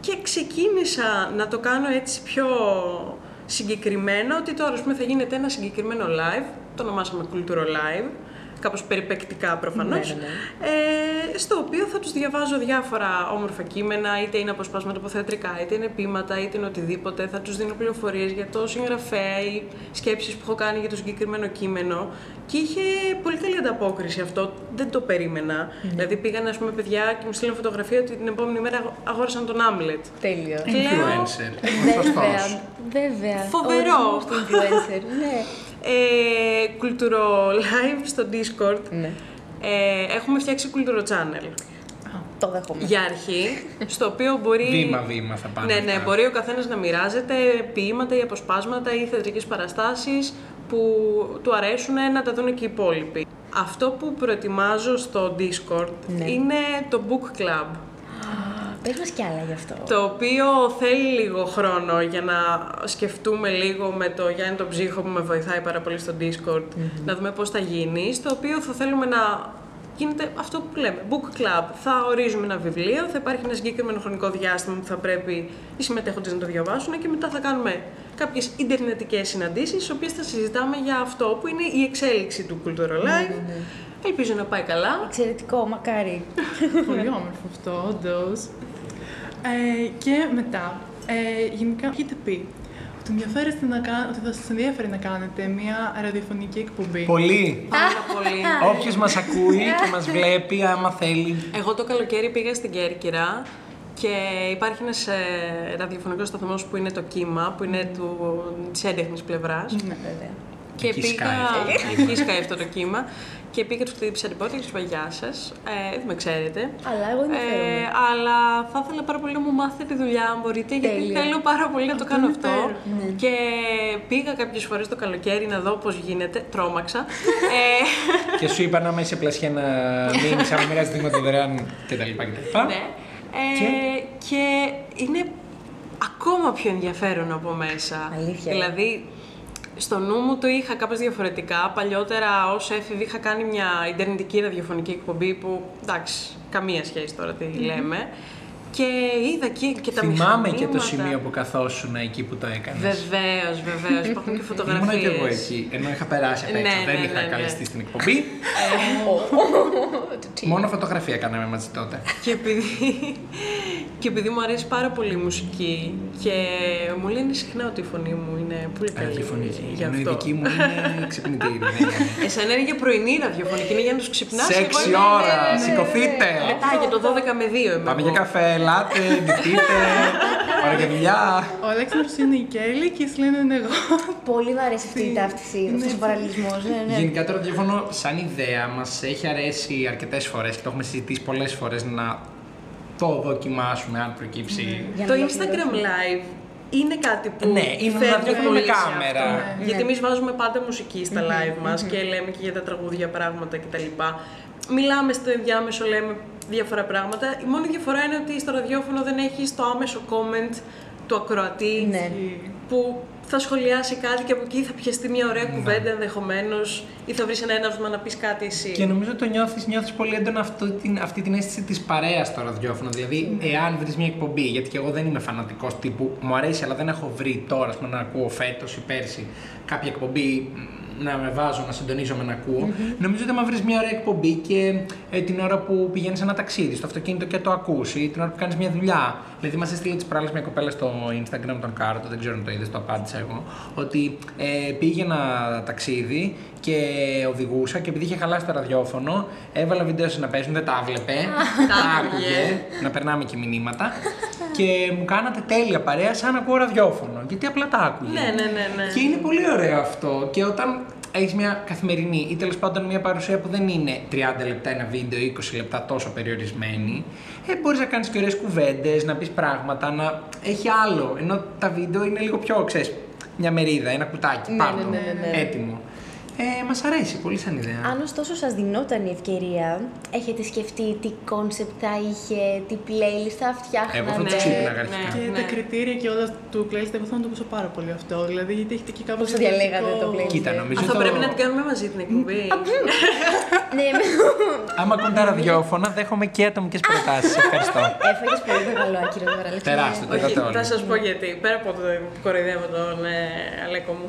Και ξεκίνησα να το κάνω έτσι πιο συγκεκριμένο, ότι τώρα ας πούμε, θα γίνεται ένα συγκεκριμένο live, το ονομάσαμε Cultural Live, κάπως περιπεκτικά προφανώς,
Ναι, ναι,
Ε, στο οποίο θα τους διαβάζω διάφορα όμορφα κείμενα, είτε είναι αποσπάσματα από θεατρικά, είτε είναι ποίηματα, είτε είναι οτιδήποτε. Θα τους δίνω πληροφορίες για το συγγραφέα ή σκέψεις που έχω κάνει για το συγκεκριμένο κείμενο. Και είχε πολύ καλή ανταπόκριση αυτό, δεν το περίμενα. Δηλαδή πήγαν, ας πούμε, παιδιά και μου στείλαν φωτογραφία ότι την επόμενη μέρα αγόρασαν τον Άμλετ.
Τέλειο.
Influencer.
Βέβαια,
Σωστός.
βέβαια.
Φοβερό.
Ο ορισμός του influencer, ναι.
Ε, Culturo Live στο Discord.
Ναι.
Ε, έχουμε φτιάξει Culturo Channel.
Το δέχομαι.
Για αρχή, στο οποίο μπορεί.
Βήμα-βήμα θα πάνε.
Ναι, ναι,
αυτά.
μπορεί ο καθένας να μοιράζεται ποίηματα ή αποσπάσματα ή θεατρικές παραστάσεις που του αρέσουν να τα δουν και οι υπόλοιποι. Αυτό που προετοιμάζω στο Discord
Ναι.
είναι το Book Club.
Πες μας κι άλλα γι' αυτό.
Το οποίο θέλει λίγο χρόνο για να σκεφτούμε λίγο με το Γιάννη τον Ψύχο που με βοηθάει πάρα πολύ στο Discord, να δούμε πώς θα γίνει, στο οποίο θα θέλουμε να γίνεται αυτό που λέμε. Book club. Θα ορίζουμε ένα βιβλίο, θα υπάρχει ένα συγκεκριμένο χρονικό διάστημα που θα πρέπει οι συμμετέχοντες να το διαβάσουν και μετά θα κάνουμε κάποιες ιντερνετικές συναντήσεις, στις οποίες θα συζητάμε για αυτό που είναι η εξέλιξη του Cultural Live. Ελπίζω να πάει καλά.
Εξαιρετικό, μακάρι.
Πολύ όμορφο αυτό, όντως. Ε, και μετά, ε, γενικά έχετε πει ότι, ενδιαφέρεστε να κα- ότι θα σας ενδιαφέρει να κάνετε μια ραδιοφωνική εκπομπή.
Πολύ.
Πάρα πολύ.
Όποιος μας ακούει και μας βλέπει, άμα θέλει.
Εγώ το καλοκαίρι πήγα στην Κέρκυρα και υπάρχει ένας ε, ραδιοφωνικός σταθμός που είναι το κύμα, που είναι του, της έντεχνης πλευράς.
Ναι, βέβαια.
Και
Εκεί
πήγα.
σκάει
Εκεί σκάει αυτό το κύμα. Και πήγα του χτύπησα την πόρτα και του είπα Γεια σας. Ε, δεν με ξέρετε.
Αλλά εγώ ενδιαφέρομαι.
Ε, αλλά θα ήθελα πάρα πολύ να μου μάθετε τη δουλειά, αν μπορείτε, γιατί
Τέλεια.
θέλω πάρα πολύ να το κάνω αυτό.
ενδιαφέρον.
Και πήγα κάποιες φορές το καλοκαίρι να δω πώς γίνεται. Τρόμαξα. ε,
και σου είπα να είμαι σε πλασιά να μείνεις, άμα μοιράζεις δείγματα δωρεάν κτλ. κτλ.
ναι. Ε, και είναι ακόμα πιο ενδιαφέρον από μέσα.
Αλήθεια.
Δηλαδή, στο νου μου το είχα κάπως διαφορετικά. Παλιότερα ως έφηβη είχα κάνει μια ιντερνετική ραδιοφωνική εκπομπή που, εντάξει, καμία σχέση τώρα τι λέμε. Και είδα και, και τα
Θυμάμαι και το
μηχανήματα.
σημείο που καθόσουν εκεί που το έκανες.
Βεβαίως, βεβαίως. Υπάρχουν και φωτογραφίες.
Ήμουν και εγώ εκεί, ενώ είχα περάσει απ' έξω.
Ναι,
Δεν
ναι,
είχα
ναι, ναι.
καλεστεί στην εκπομπή. Μόνο φωτογραφία κάναμε μαζί τότε.
Και επειδή, και επειδή μου αρέσει πάρα πολύ η μουσική και μου λένε συχνά ότι η φωνή μου είναι πολύ καλή
Καλή φωνή.
γι'
Ενώ η
αυτό.
δική μου είναι ξυπνητήρι. ναι, ναι, ναι.
Εσένα είναι για πρωινή ραδιοφωνική, είναι για να τους ξυπνάς.
Σε
εγώ
6
είμαι-
ώρα, σηκωθείτε.
Μετά για το 12 με 2 είμαι
Πάμε
εγώ.
για καφέ, ελάτε, ντυθείτε. Ώρα για δουλειά.
Ο Αλέξανδρος είναι η Κέλλη και η Σλένα είναι εγώ.
Πολύ μου αρέσει αυτή η ταύτιση, αυτός ο παραλληλισμός. Ναι, ναι.
Γενικά το ραδιόφωνο σαν ιδέα μας έχει αρέσει αρκετές φορές και το έχουμε συζητήσει πολλές φορές να το δοκιμάσουμε αν προκύψει.
Για
Το
να
Instagram Live είναι κάτι που
Ναι, είναι ένα
φεύγει
ραδιόφωνο
πολύ
με
σε
κάμερα.
αυτό.
Ναι.
Γιατί εμείς βάζουμε πάντα μουσική στα live μας και λέμε και για τα τραγούδια πράγματα κτλ. Μιλάμε στο ενδιάμεσο, λέμε διάφορα πράγματα. Η μόνη διαφορά είναι ότι στο ραδιόφωνο δεν έχεις το άμεσο comment του ακροατή
Ναι.
που θα σχολιάσει κάτι και από εκεί θα πιαστεί μια ωραία κουβέντα ενδεχομένως ή θα βρεις ένα έναυσμα να πεις κάτι εσύ.
Και νομίζω το νιώθεις, νιώθεις πολύ έντονα αυτό, την, αυτή την αίσθηση της παρέας στο ραδιόφωνο. Δηλαδή, εάν βρεις μια εκπομπή, γιατί και εγώ δεν είμαι φανατικός τύπου, μου αρέσει, αλλά δεν έχω βρει τώρα, ας πούμε, να ακούω φέτος ή πέρσι κάποια εκπομπή μ, να με βάζω, να συντονίζομαι να ακούω. Νομίζω ότι άμα βρεις μια ωραία εκπομπή και ε, την ώρα που πηγαίνεις ένα ταξίδι, στο αυτοκίνητο και το ακούσει, ή την ώρα που κάνεις μια δουλειά. Δηλαδή, μας έστειλε τις προάλλες μια κοπέλα στο Instagram, τον Κάρτο, δεν ξέρω αν το είδες, το απάντησα εγώ. Ότι ε, πήγαινα ταξίδι και οδηγούσα και επειδή είχε χαλάσει το ραδιόφωνο, έβαλα βίντεο να παίζουν, δεν τα βλέπε. τα άκουγε, να περνάμε και μηνύματα. και μου κάνατε τέλεια παρέα σαν να ακούω ραδιόφωνο. Γιατί απλά τα άκουγε.
Ναι, ναι, ναι, ναι.
Και είναι πολύ ωραίο αυτό. Και όταν έχεις μια καθημερινή ή τέλος πάντων μια παρουσία που δεν είναι 30 λεπτά ένα βίντεο ή 20 λεπτά τόσο περιορισμένη, ε, μπορείς να κάνεις και ωραίες κουβέντες, να πεις πράγματα, να έχει άλλο. Ενώ τα βίντεο είναι λίγο πιο, ξέρεις, μια μερίδα, ένα κουτάκι
Ναι,
πάνω,
ναι, ναι, ναι, ναι.
έτοιμο. Ε, Μας αρέσει πολύ σαν ιδέα.
Αν ωστόσο σας δινόταν η ευκαιρία, έχετε σκεφτεί τι κόνσεπτ θα είχε, τι playlist θα φτιάχνατε.
Εγώ θα
Ναι,
το ξύπναγα
ναι.
αρχικά.
Και
Ναι.
τα κριτήρια και όλα του playlist, εγώ θα το ακούσω πάρα πολύ αυτό. Δηλαδή, γιατί έχετε και κάπως
Πώς το διαλέγατε
διαφορετικό-
το playlist?
Κοίτα, νομίζω
Αυτό
το...
πρέπει να την κάνουμε μαζί την εκπομπή.
ναι, με...
Άμα ακούν τα ραδιόφωνα, δέχομαι και ατομικές προτάσεις. Ευχαριστώ.
Έφαγες πολύ μεγάλο άκυρο τώρα, Αλέξη.
Τεράστιο, το
Όχι,
είδατε όλοι.
θα σας πω γιατί. Πέρα από το κοροϊδεύω τον ε, Αλέκο μου.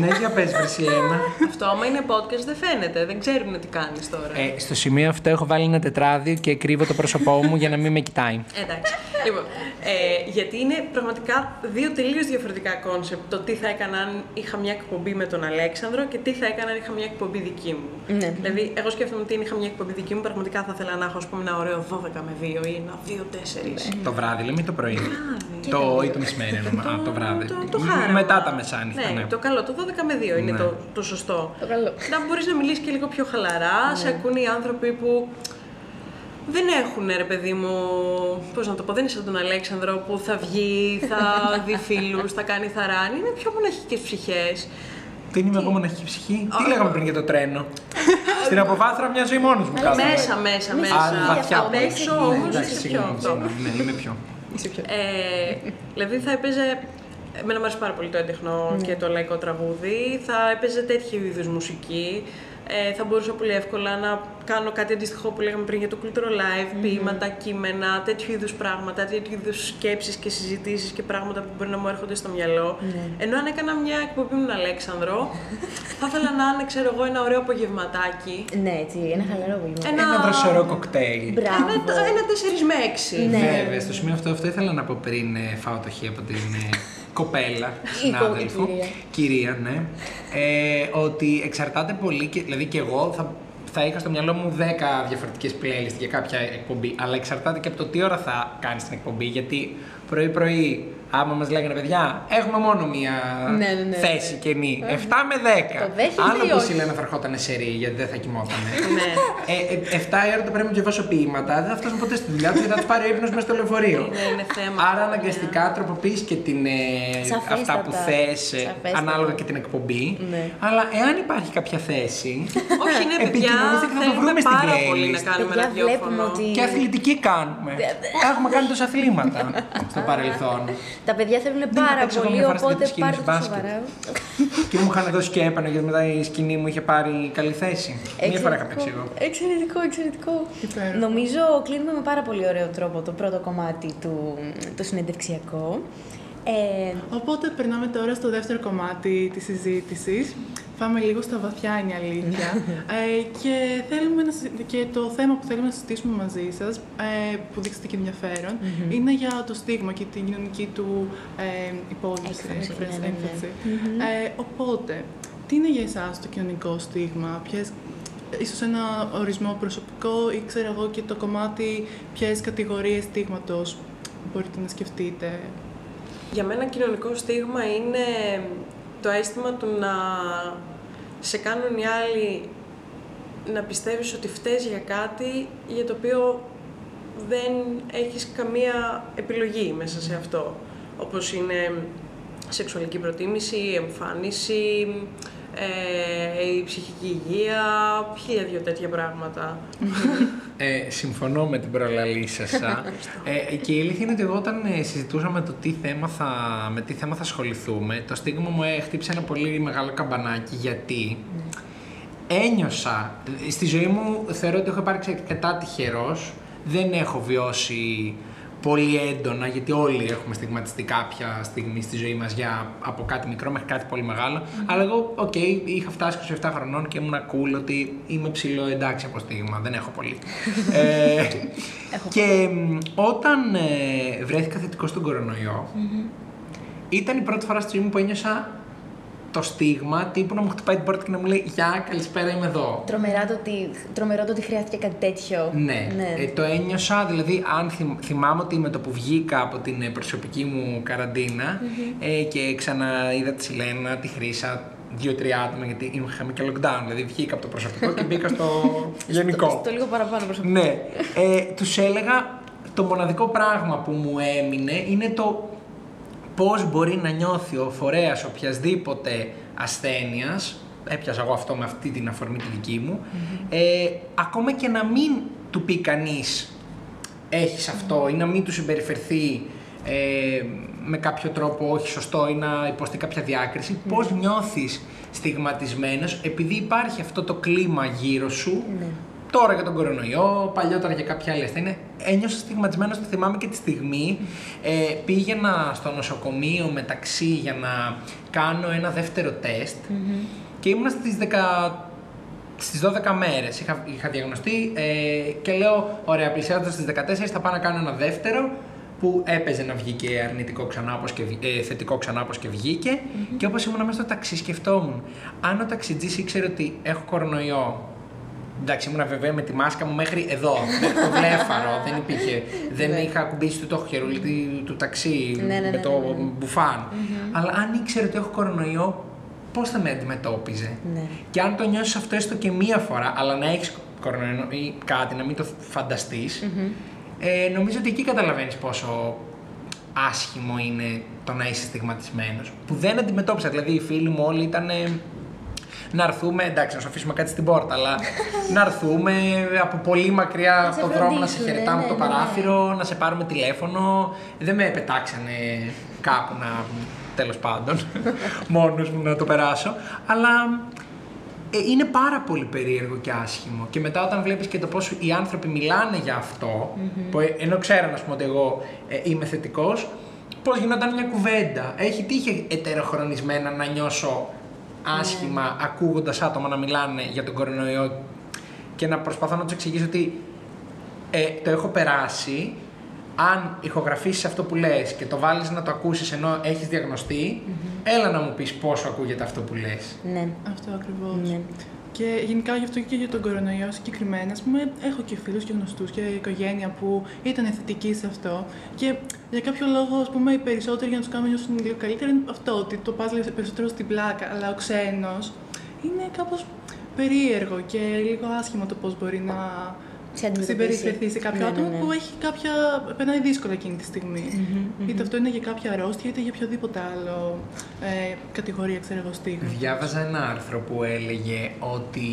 ναι, για πες, Βρυσιένα.
αυτό άμα είναι podcast δεν φαίνεται. Δεν ξέρουν τι κάνεις τώρα.
Ε, στο σημείο αυτό έχω βάλει ένα τετράδιο και κρύβω το πρόσωπό μου για να μην με κοιτάει.
Εντάξει. Λοιπόν, ε, γιατί είναι πραγματικά δύο τελείως διαφορετικά κόνσεπτ. Το τι θα έκανα αν είχα μια εκπομπή με τον Αλέξανδρο και τι θα έκανα αν είχα μια εκπομπή δική μου.
Ναι.
Δηλαδή, εγώ σκέφτομαι ότι αν είχα μια εκπομπή δική μου, πραγματικά θα ήθελα να έχω ας πούμε, ένα ωραίο 12 με 2 ή ένα 2-4.
Το βράδυ, λέμε ή το πρωί. Το ή το μεσημέρι εννοώ. Α, το βράδυ.
Το, το
Μ-
χάραμα.
Μετά τα μεσάνυχτα,
ναι,
ναι.
το καλό. Το 12 με 2 είναι
Ναι.
το, το σωστό.
Το καλό.
Να μπορείς να μιλήσεις και λίγο πιο χαλαρά, σε ακούνε οι άνθρωποι που δεν έχουν ρε παιδί μου, πώς να το πω, δεν είναι σαν τον Αλέξανδρο που θα βγει, θα δει φίλους, θα κάνει θαράνι, είναι πιο μοναχικές ψυχές.
Δεν είμαι εγώ μοναχική ψυχή; Τι λέγαμε πριν για το τρένο; Στην αποβάθρα μια ζωή μόνος μου κάθομαι.
Μέσα, μέσα,
Μέσα.
μέσα.
Α, βαθιά
Απ'
πολύ.
έξω
Ναι,
όμως
εντάξει,
είσαι πιο
συγγνώμη,
αυτό.
συγγνώμη, Ναι, είμαι πιο.
Είσαι πιο...
Ε, δηλαδή θα έπαιζε Εμένα μου αρέσει πάρα πολύ το έντεχνο και το λαϊκό τραγούδι. Θα έπαιζε τέτοιου είδους μουσική. Ε, θα μπορούσα πολύ εύκολα να κάνω κάτι αντίστοιχο που λέγαμε πριν για το Cultural Live, ποίηματα, κείμενα, τέτοιου είδους πράγματα, τέτοιου είδους σκέψεις και συζητήσεις και πράγματα που μπορεί να μου έρχονται στο μυαλό. Ενώ αν έκανα μια εκπομπή με τον Αλέξανδρο, θα ήθελα να είναι, ξέρω εγώ, ένα ωραίο απογευματάκι.
Ναι, έτσι, ένα χαλαρό απόγευμα.
Ένα,
Ένα δροσερό κοκτέιλ.
Μπράβο.
ένα, ένα 4 με 6.
Ναι.
Βέβαια, στο σημείο αυτό, αυτό ήθελα να πω πριν ε, φάω το χ από την ε, κοπέλα,
Η
συνάδελφο.
κυρία.
Κυρία, ναι. Ε, ότι εξαρτάται πολύ, και, δηλαδή και εγώ θα, θα είχα στο μυαλό μου 10 διαφορετικές playlist για κάποια εκπομπή, αλλά εξαρτάται και από το τι ώρα θα κάνεις την εκπομπή, γιατί πρωί-πρωί, άμα μας λέγανε παιδιά, έχουμε μόνο μία
Ναι, ναι, ναι.
θέση κενή, 7 με 10.
Το δέχεστε
Άλλο
ή
που
όχι;
η Λένα θα ερχόταν σε ρί, γιατί δεν θα κοιμότανε.
ναι.
Ε, ε, 7 η ώρα το πρέπει να διαβάσω ποίηματα, δεν θα φτάσουν ποτέ στη δουλειά τους γιατί θα τους πάρει ο ύπνος μέσα στο λεωφορείο.
Είναι, είναι θέμα.
Άρα αναγκαστικά τροποποιείς και την, ε,
Σαφέστατα.
αυτά που θες
Σαφέστατα.
ανάλογα και την εκπομπή.
Ναι.
Αλλά εάν υπάρχει κάποια θέση.
Όχι, ναι, παιδιά,
Επικοινωνήστε και θα το
θέλουμε
βρούμε στην
πάρα
playlist.
πολύ να κάνουμε
Παιδιά, βλέπουμε
ραδιόφωνο.
ότι
Και αθλητική κάνουμε. Έχουμε κάνει τόσα αθλήματα στο παρελθόν.
τα παιδιά θέλουν
Δεν
πάρα
είχα παίξει
πολύ,
εγώ μια φορά στην
οπότε
σκηνή
πάρτε
του
το
μπάσκετ.
σοβαρά.
και μου είχαν δώσει και έπαινο γιατί μετά η σκηνή μου είχε πάρει καλή θέση. Μία φορά είχα παίξει εγώ.
Εξαιρετικό, εξαιρετικό.
Υπέροχο.
Νομίζω κλείνουμε με πάρα πολύ ωραίο τρόπο το πρώτο κομμάτι του το συνεντευξιακό. Ε,
Οπότε περνάμε τώρα στο δεύτερο κομμάτι της συζήτησης. Πάμε λίγο στα βαθιά είναι η αλήθεια. ε, και, θέλουμε να, συζη- και το θέμα που θέλουμε να συζητήσουμε μαζί σας, ε, που δείξατε και ενδιαφέρον, είναι για το στίγμα και την κοινωνική του ε, υπόδειξη,
Έκφραση,
έκφραση,
ναι, ναι, ναι.
έκφραση. Ε, οπότε, τι είναι για εσάς το κοινωνικό στίγμα, ποιες, ίσως ένα ορισμό προσωπικό ή ξέρω εγώ και το κομμάτι ποιες κατηγορίες στίγματος μπορείτε να σκεφτείτε;
Για μένα κοινωνικό στίγμα είναι το αίσθημα του να σε κάνουν οι άλλοι να πιστεύεις ότι φταίς για κάτι για το οποίο δεν έχεις καμία επιλογή μέσα σε αυτό. Όπως είναι σεξουαλική προτίμηση, η εμφάνιση, ε, η ψυχική υγεία, χίλια δυο τέτοια πράγματα.
Ε, συμφωνώ με την προλαλή σας. α. ε, και η αλήθεια είναι ότι εγώ όταν ε, συζητούσαμε το τι θέμα θα, με τι θέμα θα ασχοληθούμε, το στίγμα μου ε, χτύπησε ένα πολύ μεγάλο καμπανάκι γιατί ένιωσα, στη ζωή μου θεωρώ ότι έχω υπάρξει αρκετά τυχερός, δεν έχω βιώσει πολύ έντονα, γιατί όλοι έχουμε στιγματιστεί κάποια στιγμή στη ζωή μας για, από κάτι μικρό μέχρι κάτι πολύ μεγάλο. Αλλά εγώ, οκ, είχα φτάσει 27 χρονών και ήμουν cool ότι είμαι ψηλό εντάξει από στίγμα, δεν έχω πολύ. ε, και μ, όταν ε, βρέθηκα θετικό στον κορονοϊό, ήταν η πρώτη φορά στη ζωή μου που ένιωσα το στίγμα τύπου να μου χτυπάει την πόρτα και να μου λέει Γεια, καλησπέρα, είμαι εδώ.
τρομερά το ότι, τρομερό το ότι χρειάστηκε κάτι τέτοιο.
Ναι, Ε, το ένιωσα, δηλαδή αν θυμ- θυμάμαι ότι με το που βγήκα από την ε, προσωπική μου καραντινα ε, και ξαναείδα τη Σιλένα, τη Χρύσα, δύο-τρία άτομα γιατί είχαμε και lockdown, δηλαδή βγήκα από το προσωπικό και μπήκα στο γενικό.
Στο, στο λίγο παραπάνω προσωπικό.
Ναι, ε, τους έλεγα το μοναδικό πράγμα που μου έμεινε είναι το πώς μπορεί να νιώθει ο φορέας οποιασδήποτε ασθένειας, έπιασα εγώ αυτό με αυτή την αφορμή τη δική μου, ε, ακόμα και να μην του πει κανείς έχεις αυτό ή να μην του συμπεριφερθεί ε, με κάποιο τρόπο όχι σωστό ή να υποστεί κάποια διάκριση, πώς νιώθεις στιγματισμένος επειδή υπάρχει αυτό το κλίμα γύρω σου Τώρα για τον κορονοϊό, παλιότερα για κάποια άλλη ασθένεια. Ένιωσα στιγματισμένο, το θυμάμαι και τη στιγμή. Ε, πήγαινα στο νοσοκομείο μεταξύ για να κάνω ένα δεύτερο τεστ και ήμουνα στις 10, στις 12 μέρες. Είχα, είχα διαγνωστεί ε, και λέω, ωραία, πλησιάζοντας στις 14 θα πάω να κάνω ένα δεύτερο που έπαιζε να βγει και αρνητικό ξανά όπως και, βγ- ε, θετικό ξανά όπως και βγηκε και όπως ήμουν μέσα στο ταξί σκεφτόμουν αν ο ταξιτζής ήξερε ότι έχω κορονοϊό Εντάξει, ήμουν βέβαια με τη μάσκα μου μέχρι εδώ, μέχρι το βλέφαρο. δεν υπήρχε. δεν είχα ακουμπήσει το χερούλι του- του ταξί
Ναι, ναι,
με
ναι,
το
ναι, ναι.
μπουφάν. Αλλά αν ήξερε ότι έχω κορονοϊό, πώς θα με αντιμετώπιζε;
Ναι.
Και αν το νιώσεις αυτό έστω και μία φορά, αλλά να έχεις κορονοϊό ή κάτι, να μην το φανταστείς, ε, νομίζω ότι εκεί καταλαβαίνεις πόσο άσχημο είναι το να είσαι στιγματισμένος. Που δεν αντιμετώπισα. Δηλαδή, οι φίλοι μου όλοι ήταν. Να έρθουμε, εντάξει, να σου αφήσουμε κάτι στην πόρτα, αλλά να έρθουμε από πολύ μακριά
Να
από
σε
το δρόμο να σε
φροντίσουνε,
χαιρετάμε
ναι,
από το
ναι, ναι.
παράθυρο, να σε πάρουμε τηλέφωνο. Δεν με πετάξανε κάπου να τέλος πάντων. Μόνος μου να το περάσω. Αλλά ε, είναι πάρα πολύ περίεργο και άσχημο. Και μετά όταν βλέπεις και το πόσο οι άνθρωποι μιλάνε για αυτο που, ε, ενώ ξέραν ας πούμε ότι εγώ ε, είμαι θετικός, πώς γινόταν μια κουβέντα. Έχει τύχει ετεροχρονισμένα να νιώσω άσχημα
Ναι.
ακούγοντας άτομα να μιλάνε για τον κορονοϊό και να προσπαθώ να τους εξηγήσω ότι ε, το έχω περάσει. Αν ηχογραφήσεις αυτό που λες και το βάλεις να το ακούσεις ενώ έχεις διαγνωστεί, έλα να μου πεις πόσο ακούγεται αυτό που λες.
Ναι.
Αυτό ακριβώς.
Ναι.
Και γενικά γι' αυτό και για τον κορονοϊό συγκεκριμένα, ας πούμε, έχω και φίλους και γνωστούς και οικογένεια που ήταν θετικοί σε αυτό και για κάποιο λόγο, ας πούμε, οι περισσότεροι για να τους κάνουμε να νιώσουν λίγο καλύτερα είναι αυτό, ότι το πας λίγο περισσότερο στην πλάκα, αλλά ο ξένος είναι κάπως περίεργο και λίγο άσχημο το πώς μπορεί να
Σε αντιμετωπίσει.
Συμπεριφερθεί σε κάποιο
Ναι, ναι,
άτομο
ναι.
που έχει κάποια, περνάει δύσκολα εκείνη τη στιγμη Είτε αυτό είναι για κάποια αρρώστια, είτε για οποιοδήποτε άλλο ε, κατηγορία, ξέρω εγώ, στίγμα.
Διάβαζα ένα άρθρο που έλεγε ότι.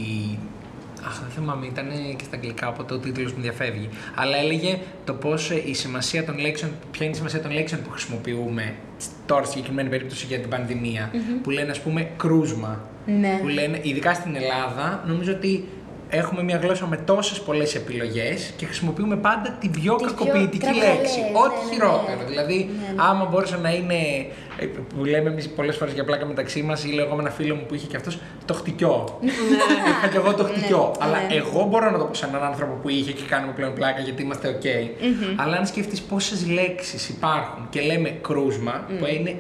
Αχ, δεν θυμάμαι, ήταν και στα αγγλικά, οπότε ο τίτλος μου διαφεύγει. Αλλά έλεγε το πώς η σημασία των λέξεων, ποια είναι η σημασία των λέξεων που χρησιμοποιούμε τώρα στη συγκεκριμένη περίπτωση για την πανδημια Που λένε, ας πούμε, κρούσμα.
Ναι.
Που λένε, ειδικά στην Ελλάδα, νομίζω ότι έχουμε μια γλώσσα με τόσες πολλές επιλογές και χρησιμοποιούμε πάντα την πιο
Τις πιο
κακοποιητική
τραβαλές,
λέξη.
ναι,
Ό,τι
ναι, ναι.
χειρότερο. Δηλαδή,
Ναι, ναι.
άμα μπορούσε να είναι. ε, που λέμε εμείς πολλές φορές για πλάκα μεταξύ μας, ή λέω εγώ με ένα φίλο μου που είχε και αυτός το χτυκιό. Είχα και εγώ το χτυκιό. Αλλά
ναι.
εγώ μπορώ να το πω σε έναν άνθρωπο που είχε και κάνουμε πλέον πλάκα γιατί είμαστε OK. Αλλά αν σκεφτεί πόσες λέξεις υπάρχουν και λέμε κρούσμα, που είναι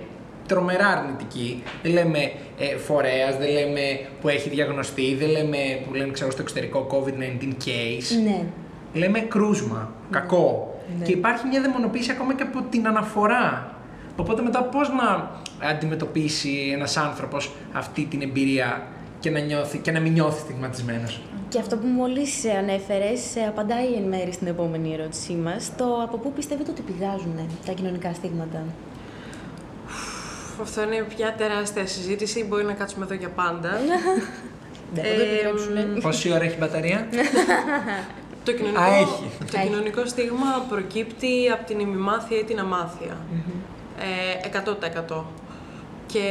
τρομερά αρνητική. Δεν λέμε ε, φορέας, δεν λέμε που έχει διαγνωστεί, δεν λέμε που λένε ξέρω, στο εξωτερικό COVID-19 case.
Ναι.
Λέμε κρούσμα, κακό.
Ναι.
Και υπάρχει μια δαιμονοποίηση ακόμα και από την αναφορά. Οπότε μετά πώς να αντιμετωπίσει ένας άνθρωπος αυτή την εμπειρία και να, νιώθει, και να μην νιώθει στιγματισμένος;
Και αυτό που μόλις ανέφερες ε, απαντάει εν μέρη στην επόμενη ερώτησή μας, το από πού πιστεύετε ότι πηγάζουν τα κοινωνικά στίγματα;
Αυτό είναι πια τεράστια συζήτηση, μπορεί να κάτσουμε εδώ για πάντα.
Δεν θα το
Ε,
επιτρέψουνε.
Πόση ώρα έχει μπαταρία;
Το κοινωνικό,
Α, έχει.
το
Έχει.
κοινωνικό στίγμα προκύπτει από την ημιμάθεια ή την αμάθεια. Ε, 100%. Και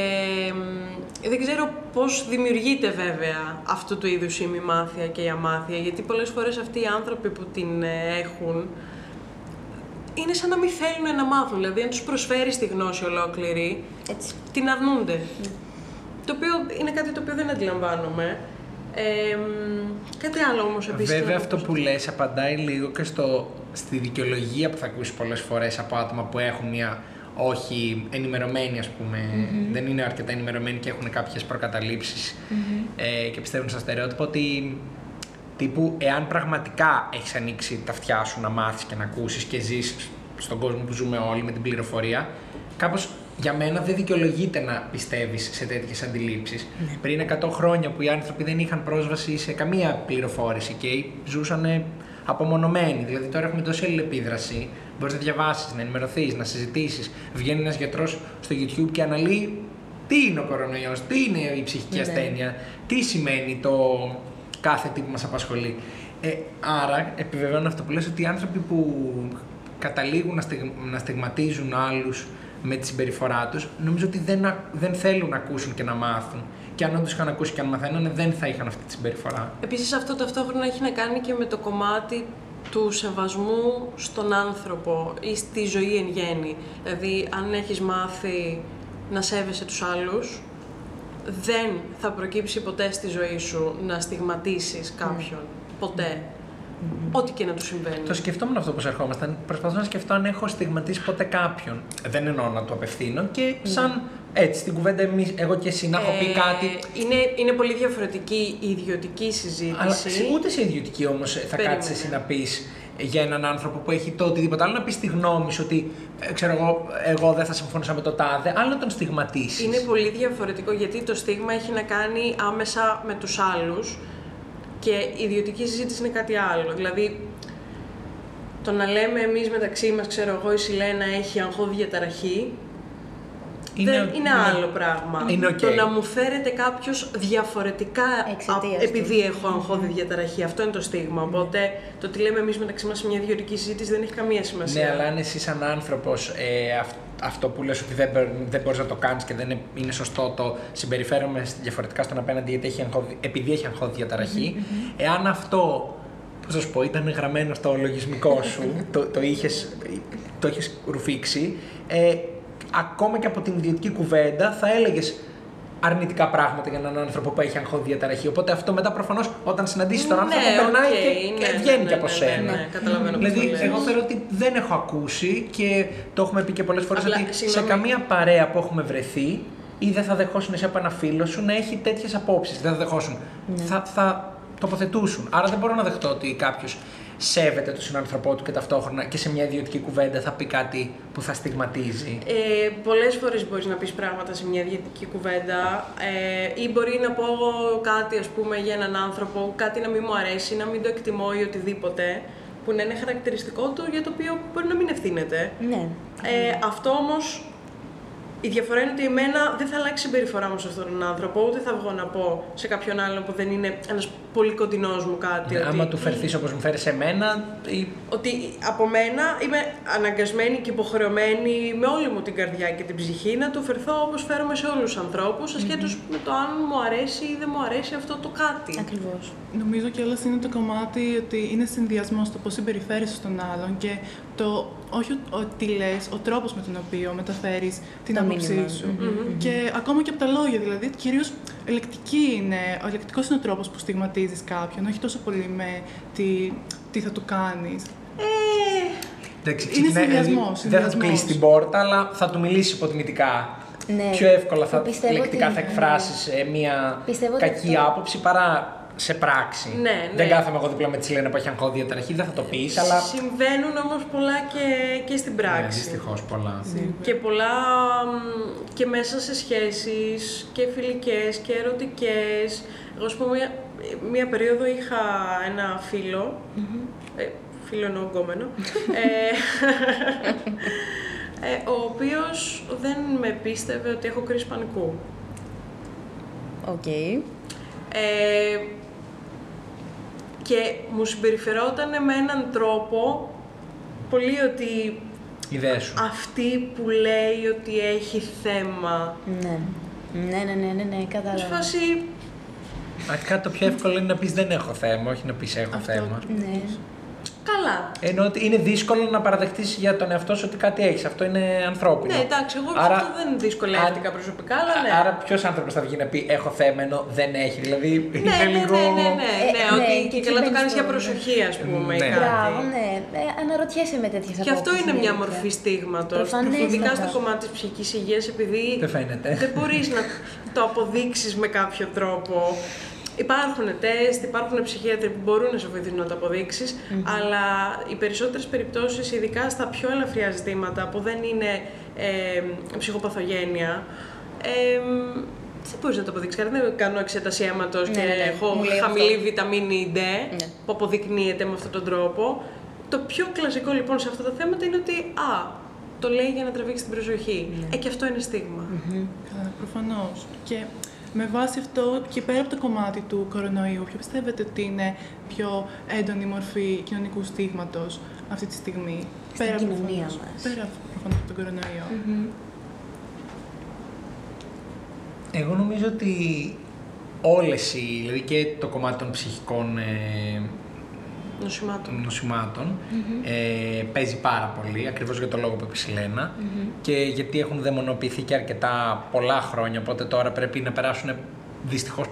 μ, δεν ξέρω πώς δημιουργείται βέβαια αυτού του είδους η ημιμάθεια και η αμάθεια, γιατί πολλές φορές αυτοί οι άνθρωποι που την ε, έχουν είναι σαν να μην θέλουν να μάθουν. Δηλαδή, αν τους προσφέρεις τη γνώση ολόκληρη,
Έτσι.
την αρνούνται. Το οποίο είναι κάτι το οποίο δεν αντιλαμβάνομαι. Ε, μ, κάτι άλλο όμως επίσης. θέλω
Βέβαια
να
αυτό
πω.
που λες απαντάει λίγο και στο, στη δικαιολογία που θα ακούσει πολλές φορές από άτομα που έχουν μια όχι ενημερωμένη ας πούμε, δεν είναι αρκετά ενημερωμένοι και έχουν κάποιες προκαταλήψεις ε, και πιστεύουν στα στερεότυπα ότι τύπου εάν πραγματικά έχεις ανοίξει τα αυτιά σου να μάθεις και να ακούσεις και ζεις στον κόσμο που ζούμε όλοι με την πληροφορία, κάπως για μένα δεν δικαιολογείται να πιστεύεις σε τέτοιες αντιλήψεις. Πριν 100 χρόνια που οι άνθρωποι δεν είχαν πρόσβαση σε καμία πληροφόρηση και ζούσαν απομονωμένοι. Δηλαδή τώρα έχουμε τόση αλληλεπίδραση. Μπορείς να διαβάσεις, να ενημερωθείς, να συζητήσεις. Βγαίνει ένας γιατρός στο YouTube και αναλύει τι είναι ο κορονοϊός, τι είναι η ψυχική
Ναι.
ασθένεια, τι σημαίνει το κάθε τι που μας απασχολεί. Ε, άρα, επιβεβαιώνω αυτό που λες, ότι οι άνθρωποι που καταλήγουν να, στιγ- να στιγματίζουν άλλους με τη συμπεριφορά τους, νομίζω ότι δεν, α- δεν θέλουν να ακούσουν και να μάθουν. Και αν όντως είχαν ακούσει και αν μαθαίνανε, δεν θα είχαν αυτή τη συμπεριφορά.
Επίσης αυτό ταυτόχρονα έχει να κάνει και με το κομμάτι του σεβασμού στον άνθρωπο ή στη ζωή εν γέννη. Δηλαδή, αν έχεις μάθει να σέβεσαι τους άλλους, δεν θα προκύψει ποτέ στη ζωή σου να στιγματίσεις κάποιον. Ποτέ. Ό,τι και να του συμβαίνει.
Το σκεφτόμουν αυτό που ερχόμασταν. Προσπαθώ να σκεφτώ αν έχω στιγματίσει ποτέ κάποιον. Δεν εννοώ να το απευθύνω και σαν έτσι στην κουβέντα εμείς, εγώ και εσύ να έχω πει
Ε,
κάτι.
Είναι, είναι πολύ διαφορετική η ιδιωτική συζήτηση.
Αλλά σε- ούτε σε ιδιωτική όμως θα
Περίμενε.
κάτσεις εσύ να πεις για έναν άνθρωπο που έχει το οτιδήποτε άλλο, να πεις τη γνώμη σου ότι ε, ξέρω εγώ, εγώ δεν θα συμφωνούσα με το τάδε, άλλο να τον στιγματίσεις.
Είναι πολύ διαφορετικό γιατί το στίγμα έχει να κάνει άμεσα με τους άλλους και η ιδιωτική συζήτηση είναι κάτι άλλο. Δηλαδή, το να λέμε εμείς μεταξύ μας, ξέρω εγώ, η Σιλένα έχει αγχώδη διαταραχή, δεν, είναι άλλο πράγμα.
Είναι οκ.
Το να μου φέρεται κάποιος διαφορετικά
Εξαιτίας
α-
του.
επειδή έχω αγχώδη διαταραχή. Αυτό είναι το στίγμα. Οπότε το τι λέμε εμείς μεταξύ μας σε μια ιδιωτική συζήτηση δεν έχει καμία σημασία.
Ναι, αλλά αν εσύ σαν άνθρωπος ε, αυ- αυτό που λες ότι δεν, μπο- δεν μπορείς να το κάνεις και δεν είναι, είναι σωστό το συμπεριφέρομαι διαφορετικά στον απέναντι γιατί έχει αγχώδη- επειδή έχει αγχώδη διαταραχή. Εάν αυτό, πώς θα σου πω, ήταν γραμμένο στο λογισμικό σου, το, το, είχες, το είχες ρουφήξει, ε, ακόμα και από την ιδιωτική κουβέντα θα έλεγες αρνητικά πράγματα για έναν άνθρωπο που έχει αγχώδη διαταραχή. Οπότε αυτό μετά προφανώς όταν συναντήσεις τον άνθρωπο
Ναι,
περνάει
οκ,
και, και
ναι,
βγαίνει
ναι,
και από
ναι,
σένα.
ναι, ναι, καταλαβαίνω πώς
δηλαδή,
το λες.
εγώ θεωρώ ότι δεν έχω ακούσει και το έχουμε πει και πολλές φορές
Απλά,
ότι σε
συγγνώμη.
καμία παρέα που έχουμε βρεθεί ή δεν θα δεχόσουν εσύ από ένα φίλο σου να έχει τέτοιες απόψεις. Δεν θα δεχόσουν. Θα, θα τοποθετούσουν. Άρα δεν μπορώ να δεχτώ ότι κάποιος σέβεται τον συνάνθρωπό του και ταυτόχρονα και σε μια ιδιωτική κουβέντα θα πει κάτι που θα στιγματίζει.
Ε, Πολλές φορές μπορείς να πεις πράγματα σε μια διαιτητική κουβέντα ε, ή μπορεί να πω κάτι ας πούμε, για έναν άνθρωπο, κάτι να μην μου αρέσει, να μην το εκτιμώ ή οτιδήποτε που να είναι χαρακτηριστικό του για το οποίο μπορεί να μην ευθύνεται.
Ναι.
Ε, αυτό όμως. Η διαφορά είναι ότι εμένα δεν θα αλλάξει η συμπεριφορά μου σε αυτόν τον άνθρωπο, ούτε θα βγω να πω σε κάποιον άλλον που δεν είναι ένας πολύ κοντινός μου κάτι.
Ναι,
ότι...
Άμα του φερθείς όπως μου φέρει σε μένα, ή
ότι από μένα είμαι αναγκασμένη και υποχρεωμένη με όλη μου την καρδιά και την ψυχή να του φερθώ όπως φέρομαι σε όλους τους ανθρώπους, ασχέτως με το αν μου αρέσει ή δεν μου αρέσει αυτό το κάτι.
Ακριβώς.
Νομίζω κιόλας είναι το κομμάτι ότι είναι συνδυασμός το πώς συμπεριφέρεσαι στον άλλον και το όχι ο- ότι λες, ο τρόπος με τον οποίο μεταφέρεις την
Το
άποψή
μήνυμα.
σου. Και ακόμα και από τα λόγια, δηλαδή κυρίως ελεκτική είναι, ο ελεκτικός είναι ο τρόπος που στιγματίζεις κάποιον, όχι τόσο πολύ με τι, τι θα του κάνεις.
Εντάξει,
Είναι
ξεκινάει-
συνδυασμός,
δηλαδή, Δεν θα του
συνδυασμός.
κλείσει την πόρτα, αλλά θα του μιλήσεις υποτιμητικά.
Ναι.
Πιο εύκολα θα
Πιστεύω
λεκτικά
ότι-
θα εκφράσεις μια
Πιστεύω ότι
κακή
αυτό-
άποψη παρά σε πράξη.
Ναι,
Δεν
ναι.
κάθομαι εγώ δίπλα με τη Σιλένα που έχει αγχώδη διαταραχή, δεν θα το πεις, αλλά.
Συμβαίνουν όμως πολλά και, και στην
Ναι,
πράξη.
δυστυχώς πολλά.
και πολλά μ, και μέσα σε σχέσεις και φιλικές και ερωτικές. Εγώ, ας πούμε, μία, μία περίοδο είχα ένα φίλο, ε, φίλο εννοώ γκόμενο, ε, ε, ο οποίος δεν με πίστευε ότι έχω κρίση πανικού.
Οκ.
Ε, και μου συμπεριφερόταν με έναν τρόπο πολύ ότι
Ιδέα σου.
αυτή που λέει ότι έχει θέμα.
Ναι. Ναι, ναι, ναι, ναι, ναι,
Σε
κατάλαβα.
φάση,
Αρχικά το πιο εύκολο είναι να πεις δεν έχω θέμα, όχι να πεις έχω
Αυτό
θέμα.
Ναι.
Καλά.
Ενώ ότι είναι δύσκολο να παραδεχτείς για τον εαυτό σου ότι κάτι έχεις. Αυτό είναι ανθρώπινο.
Ναι, εντάξει, εγώ
Άρα-
σε αυτό δεν δυσκολεύτηκα
αν-
προσωπικά, αλλά ναι.
Άρα, ποιος άνθρωπος θα βγει να πει Έχω θέμα ενώ δεν έχει. Δηλαδή,
ναι,
είναι
ναι,
λίγο.
ναι, ναι, ναι,
Ε,
ναι,
ναι,
ότι
και
και
εκεί
καλά το
μπαίνεις
κάνεις
στο-
για προσοχή, ας πούμε, ή
Ναι.
κάτι.
Μπράβο, ναι. Ε, αναρωτιέσαι με τέτοιες
Και αυτό είναι μια μορφή στίγματος,
Προφανέστατα.
ειδικά στο κομμάτι της ψυχικής υγείας, επειδή
Δεν φαίνεται.
δεν μπορείς να το αποδείξεις με κάποιο τρόπο. Υπάρχουν τεστ, υπάρχουν ψυχίατροι που μπορούν να σε βοηθήσουν να το αποδειξεις αλλά οι περισσότερες περιπτώσεις, ειδικά στα πιο ελαφριά ζητήματα που δεν είναι ε, ψυχοπαθογένεια, ε, δεν μπορείς να το αποδείξεις. Κάτι δεν κάνω εξέταση αίματος
Ναι,
και
ναι, ναι.
έχω
Μου λέει
χαμηλή
αυτό.
βιταμίνη D
Ναι.
που αποδεικνύεται με αυτόν τον τρόπο. Το πιο κλασικό λοιπόν σε αυτά τα θέματα είναι ότι α, το λέει για να τραβήξεις την προσοχή. Ε, και αυτό είναι στίγμα.
Καλά, προφανώς. Και με βάση αυτό και πέρα από το κομμάτι του κορονοϊού, ποιο πιστεύετε ότι είναι πιο έντονη μορφή κοινωνικού στίγματος αυτή τη στιγμή.
Στην
πέρα
κοινωνία
προφανώς-
μας.
Πέρα προφανώς από τον κορονοϊό;
Εγώ νομίζω ότι όλες οι, δηλαδή και το κομμάτι των ψυχικών ε,
Νοσημάτων.
νοσημάτων ε, παίζει πάρα πολύ, ακριβώς για το λόγο που είπες η Σιλένα και γιατί έχουν δαιμονοποιηθεί και αρκετά πολλά χρόνια, οπότε τώρα πρέπει να περάσουν δυστυχώς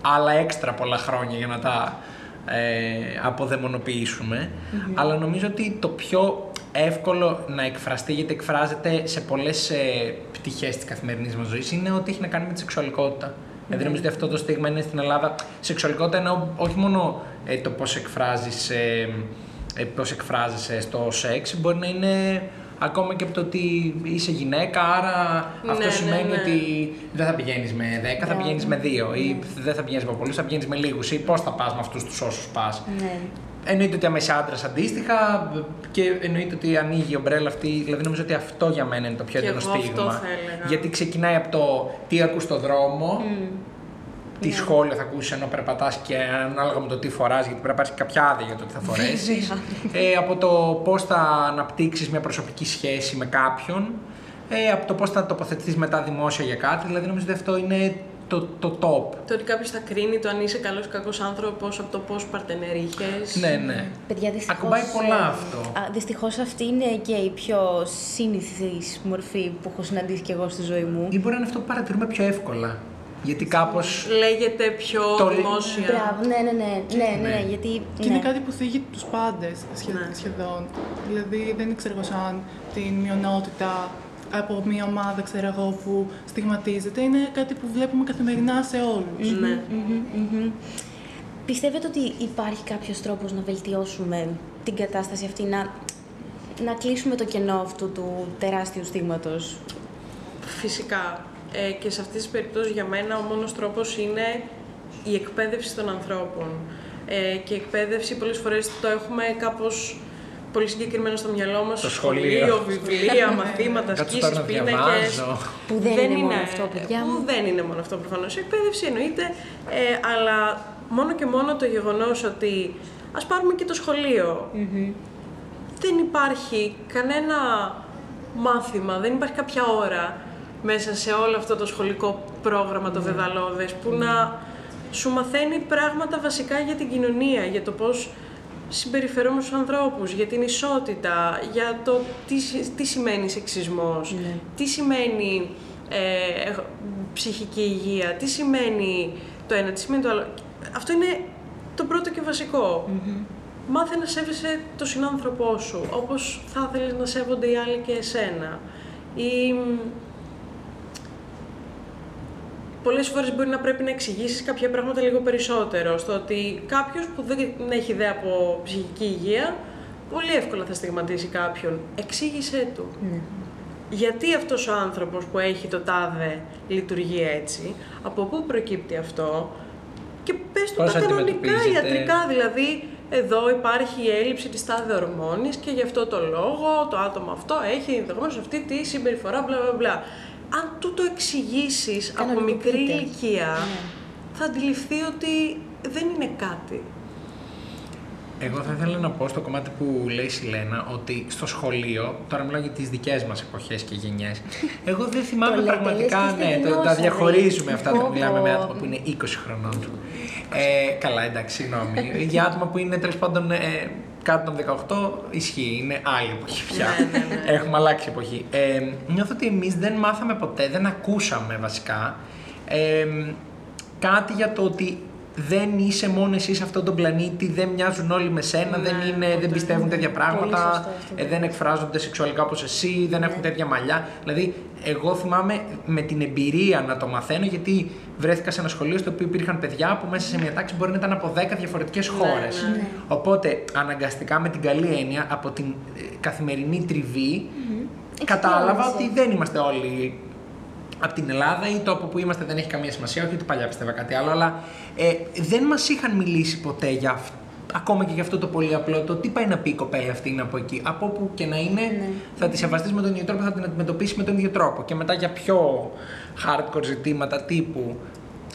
άλλα έξτρα πολλά χρόνια για να τα ε, αποδαιμονοποιήσουμε. Αλλά νομίζω ότι το πιο εύκολο να εκφραστεί, γιατί εκφράζεται σε πολλές ε, πτυχές της καθημερινής μας ζωής, είναι ότι έχει να κάνει με τη σεξουαλικότητα. Δηλαδή νομίζω ότι αυτό το στίγμα είναι στην Ελλάδα. Σεξουαλικότητα εννοώ όχι μόνο ε, το πώς εκφράζεις, ε, ε, πώς εκφράζεσαι στο σεξ, μπορεί να είναι ακόμα και από το ότι είσαι γυναίκα, άρα αυτό
Ναι,
σημαίνει
ναι, ναι.
ότι δεν θα πηγαίνεις με 10, θα
Μπράβο.
πηγαίνεις με 2 ή δεν θα πηγαίνεις με πολλούς, θα πηγαίνεις με λίγους ή πώς θα πας με αυτούς τους όσους πας.
Ναι.
Εννοείται ότι άμα είσαι άντρας αντίστοιχα και εννοείται ότι ανοίγει η ομπρέλα αυτή. Δηλαδή νομίζω ότι αυτό για μένα είναι το πιο
Και
έντονο
εγώ αυτό
στίγμα.
θα έλεγα.
Γιατί ξεκινάει από το τι ακούς στο δρόμο, τι
Ναι.
σχόλια θα ακούσεις ενώ περπατάς και ανάλογα με το τι φοράς, γιατί πρέπει να πάρεις κάποια άδεια για το τι θα φορέσεις. ε, από το πώς θα αναπτύξεις μια προσωπική σχέση με κάποιον. ε, από το πώς θα τοποθετηθείς μετά δημόσια για κάτι. Δηλαδή, νομίζω ότι αυτό είναι το, το top.
Το ότι κάποιος θα κρίνει το αν είσαι καλός ή κακός άνθρωπος από το πώς παρτενέρ είχε.
Ναι, ναι.
Παιδιά, δυστυχώς,
Ακουμπάει πολλά
ε,
αυτό.
Α, δυστυχώς αυτή είναι και η πιο σύνηθις μορφή που έχω συναντήσει και εγώ στη ζωή μου.
Ή μπορεί να είναι αυτό που παρατηρούμε πιο εύκολα. Γιατί κάπως.
Λέγεται πιο
Το-
δημόσια.
Μπράβο, ναι, ναι, ναι, ναι, ναι,
Ναι.
γιατί...
Και είναι
ναι.
κάτι που θίγει τους πάντες σχε-
Ναι.
σχεδόν. Δηλαδή δεν ξέρω εγώ σαν την μειονότητα από μια ομάδα, ξέρω εγώ, που στιγματίζεται. Είναι κάτι που βλέπουμε καθημερινά σε όλους.
Ναι.
Μμμ, μμμ. Πιστεύετε ότι υπάρχει κάποιος τρόπος να βελτιώσουμε την κατάσταση αυτή, να, να κλείσουμε το κενό αυτού του τεράστιου στίγματος;
Φυσικά. Ε, και σε αυτές τις περιπτώσεις για μένα ο μόνος τρόπος είναι η εκπαίδευση των ανθρώπων. Ε, και η εκπαίδευση πολλές φορές το έχουμε κάπως πολύ συγκεκριμένο στο μυαλό μας.
Το σχολείο.
βιβλία, μαθήματα,
Κάτσε
ασκήσεις,
τώρα να
πίνακες.
διαβάζω.
Που δεν είναι μόνο αυτό, παιδιά
Που
μου.
δεν είναι μόνο αυτό προφανώς. Η εκπαίδευση εννοείται, ε, αλλά μόνο και μόνο το γεγονός ότι ας πάρουμε και το σχολείο. Δεν υπάρχει κανένα μάθημα, δεν υπάρχει κάποια ώρα μέσα σε όλο αυτό το σχολικό πρόγραμμα, το δεδαλώδες, που να σου μαθαίνει πράγματα βασικά για την κοινωνία, για το πώς συμπεριφερόμαστε στους ανθρώπους, για την ισότητα, για το τι, συ- τι σημαίνει σεξισμός, τι σημαίνει ε, ε, ψυχική υγεία, τι σημαίνει το ένα, τι σημαίνει το άλλο. Αυτό είναι το πρώτο και βασικο Μάθε να σέβεσαι τον συνάνθρωπό σου, όπως θα ήθελες να σέβονται οι άλλοι και εσένα. Ή μ, πολλές φορές μπορεί να πρέπει να εξηγήσεις κάποια πράγματα λίγο περισσότερο, στο ότι κάποιος που δεν έχει ιδέα από ψυχική υγεία, πολύ εύκολα θα στιγματίσει κάποιον. Εξήγησέ του. Γιατί αυτός ο άνθρωπος που έχει το τάδε λειτουργεί έτσι, από πού προκύπτει αυτό και πες του
Πώς
τα κανονικά
αντιμετωπίζεται.
ιατρικά, δηλαδή εδώ υπάρχει η έλλειψη της τάδε ορμόνης και γι' αυτό το λόγο το άτομο αυτό έχει ενδεχομένως αυτή τη συμπεριφορά μπλα μπλα μπλα. Αν του το εξηγήσεις από μικρή
Κανονικοποιείται.
ηλικία,
Ναι.
θα αντιληφθεί ότι δεν είναι κάτι.
Εγώ θα ήθελα να πω στο κομμάτι που λέει η Σιλένα ότι στο σχολείο, τώρα μιλάω για τις δικές μας εποχές και γενιές, εγώ δεν θυμάμαι
Το λέτε,
πραγματικά.
λες και
Ναι,
στη
το, τα
γνώση,
διαχωρίζουμε
ρε.
αυτά
Πω,
όταν μιλάμε με
πω.
άτομα που είναι 20 χρονών. Ε, καλά, εντάξει, συγγνώμη. για άτομα που είναι τέλος πάντων ε, κάτω των 18, ισχύει, είναι άλλη εποχή πια.
Ναι, ναι, ναι.
Έχουμε αλλάξει εποχή. Ε, νιώθω ότι εμείς δεν μάθαμε ποτέ, δεν ακούσαμε βασικά ε, κάτι για το ότι δεν είσαι μόνο εσύ σε αυτόν τον πλανήτη, δεν μοιάζουν όλοι με σένα,
Ναι,
δεν, είναι, δεν
ποτέ.
πιστεύουν τέτοια πράγματα,
σωστό αυτό,
ε,
ναι.
δεν εκφράζονται σεξουαλικά όπως εσύ, δεν έχουν τέτοια μαλλιά. Δηλαδή, εγώ θυμάμαι με την εμπειρία να το μαθαίνω, γιατί βρέθηκα σε ένα σχολείο στο οποίο υπήρχαν παιδιά που μέσα σε μια τάξη μπορεί να ήταν από 10 διαφορετικές χώρες.
ναι.
Οπότε, αναγκαστικά με την καλή έννοια, από την ε, καθημερινή τριβή, κατάλαβα
Εξοικείωση.
ότι δεν είμαστε όλοι από την Ελλάδα ή το από που είμαστε δεν έχει καμία σημασία. Όχι ότι παλιά πίστευα κάτι άλλο, αλλά ε, δεν μας είχαν μιλήσει ποτέ για αυτό. Ακόμα και για αυτό το πολύ απλό, το τι πάει να πει η κοπέλα αυτή είναι από εκεί. Από όπου και να είναι,
Ναι.
θα τη σεβαστείς με τον ίδιο τρόπο, θα την αντιμετωπίσεις με τον ίδιο τρόπο. Και μετά για πιο hardcore ζητήματα τύπου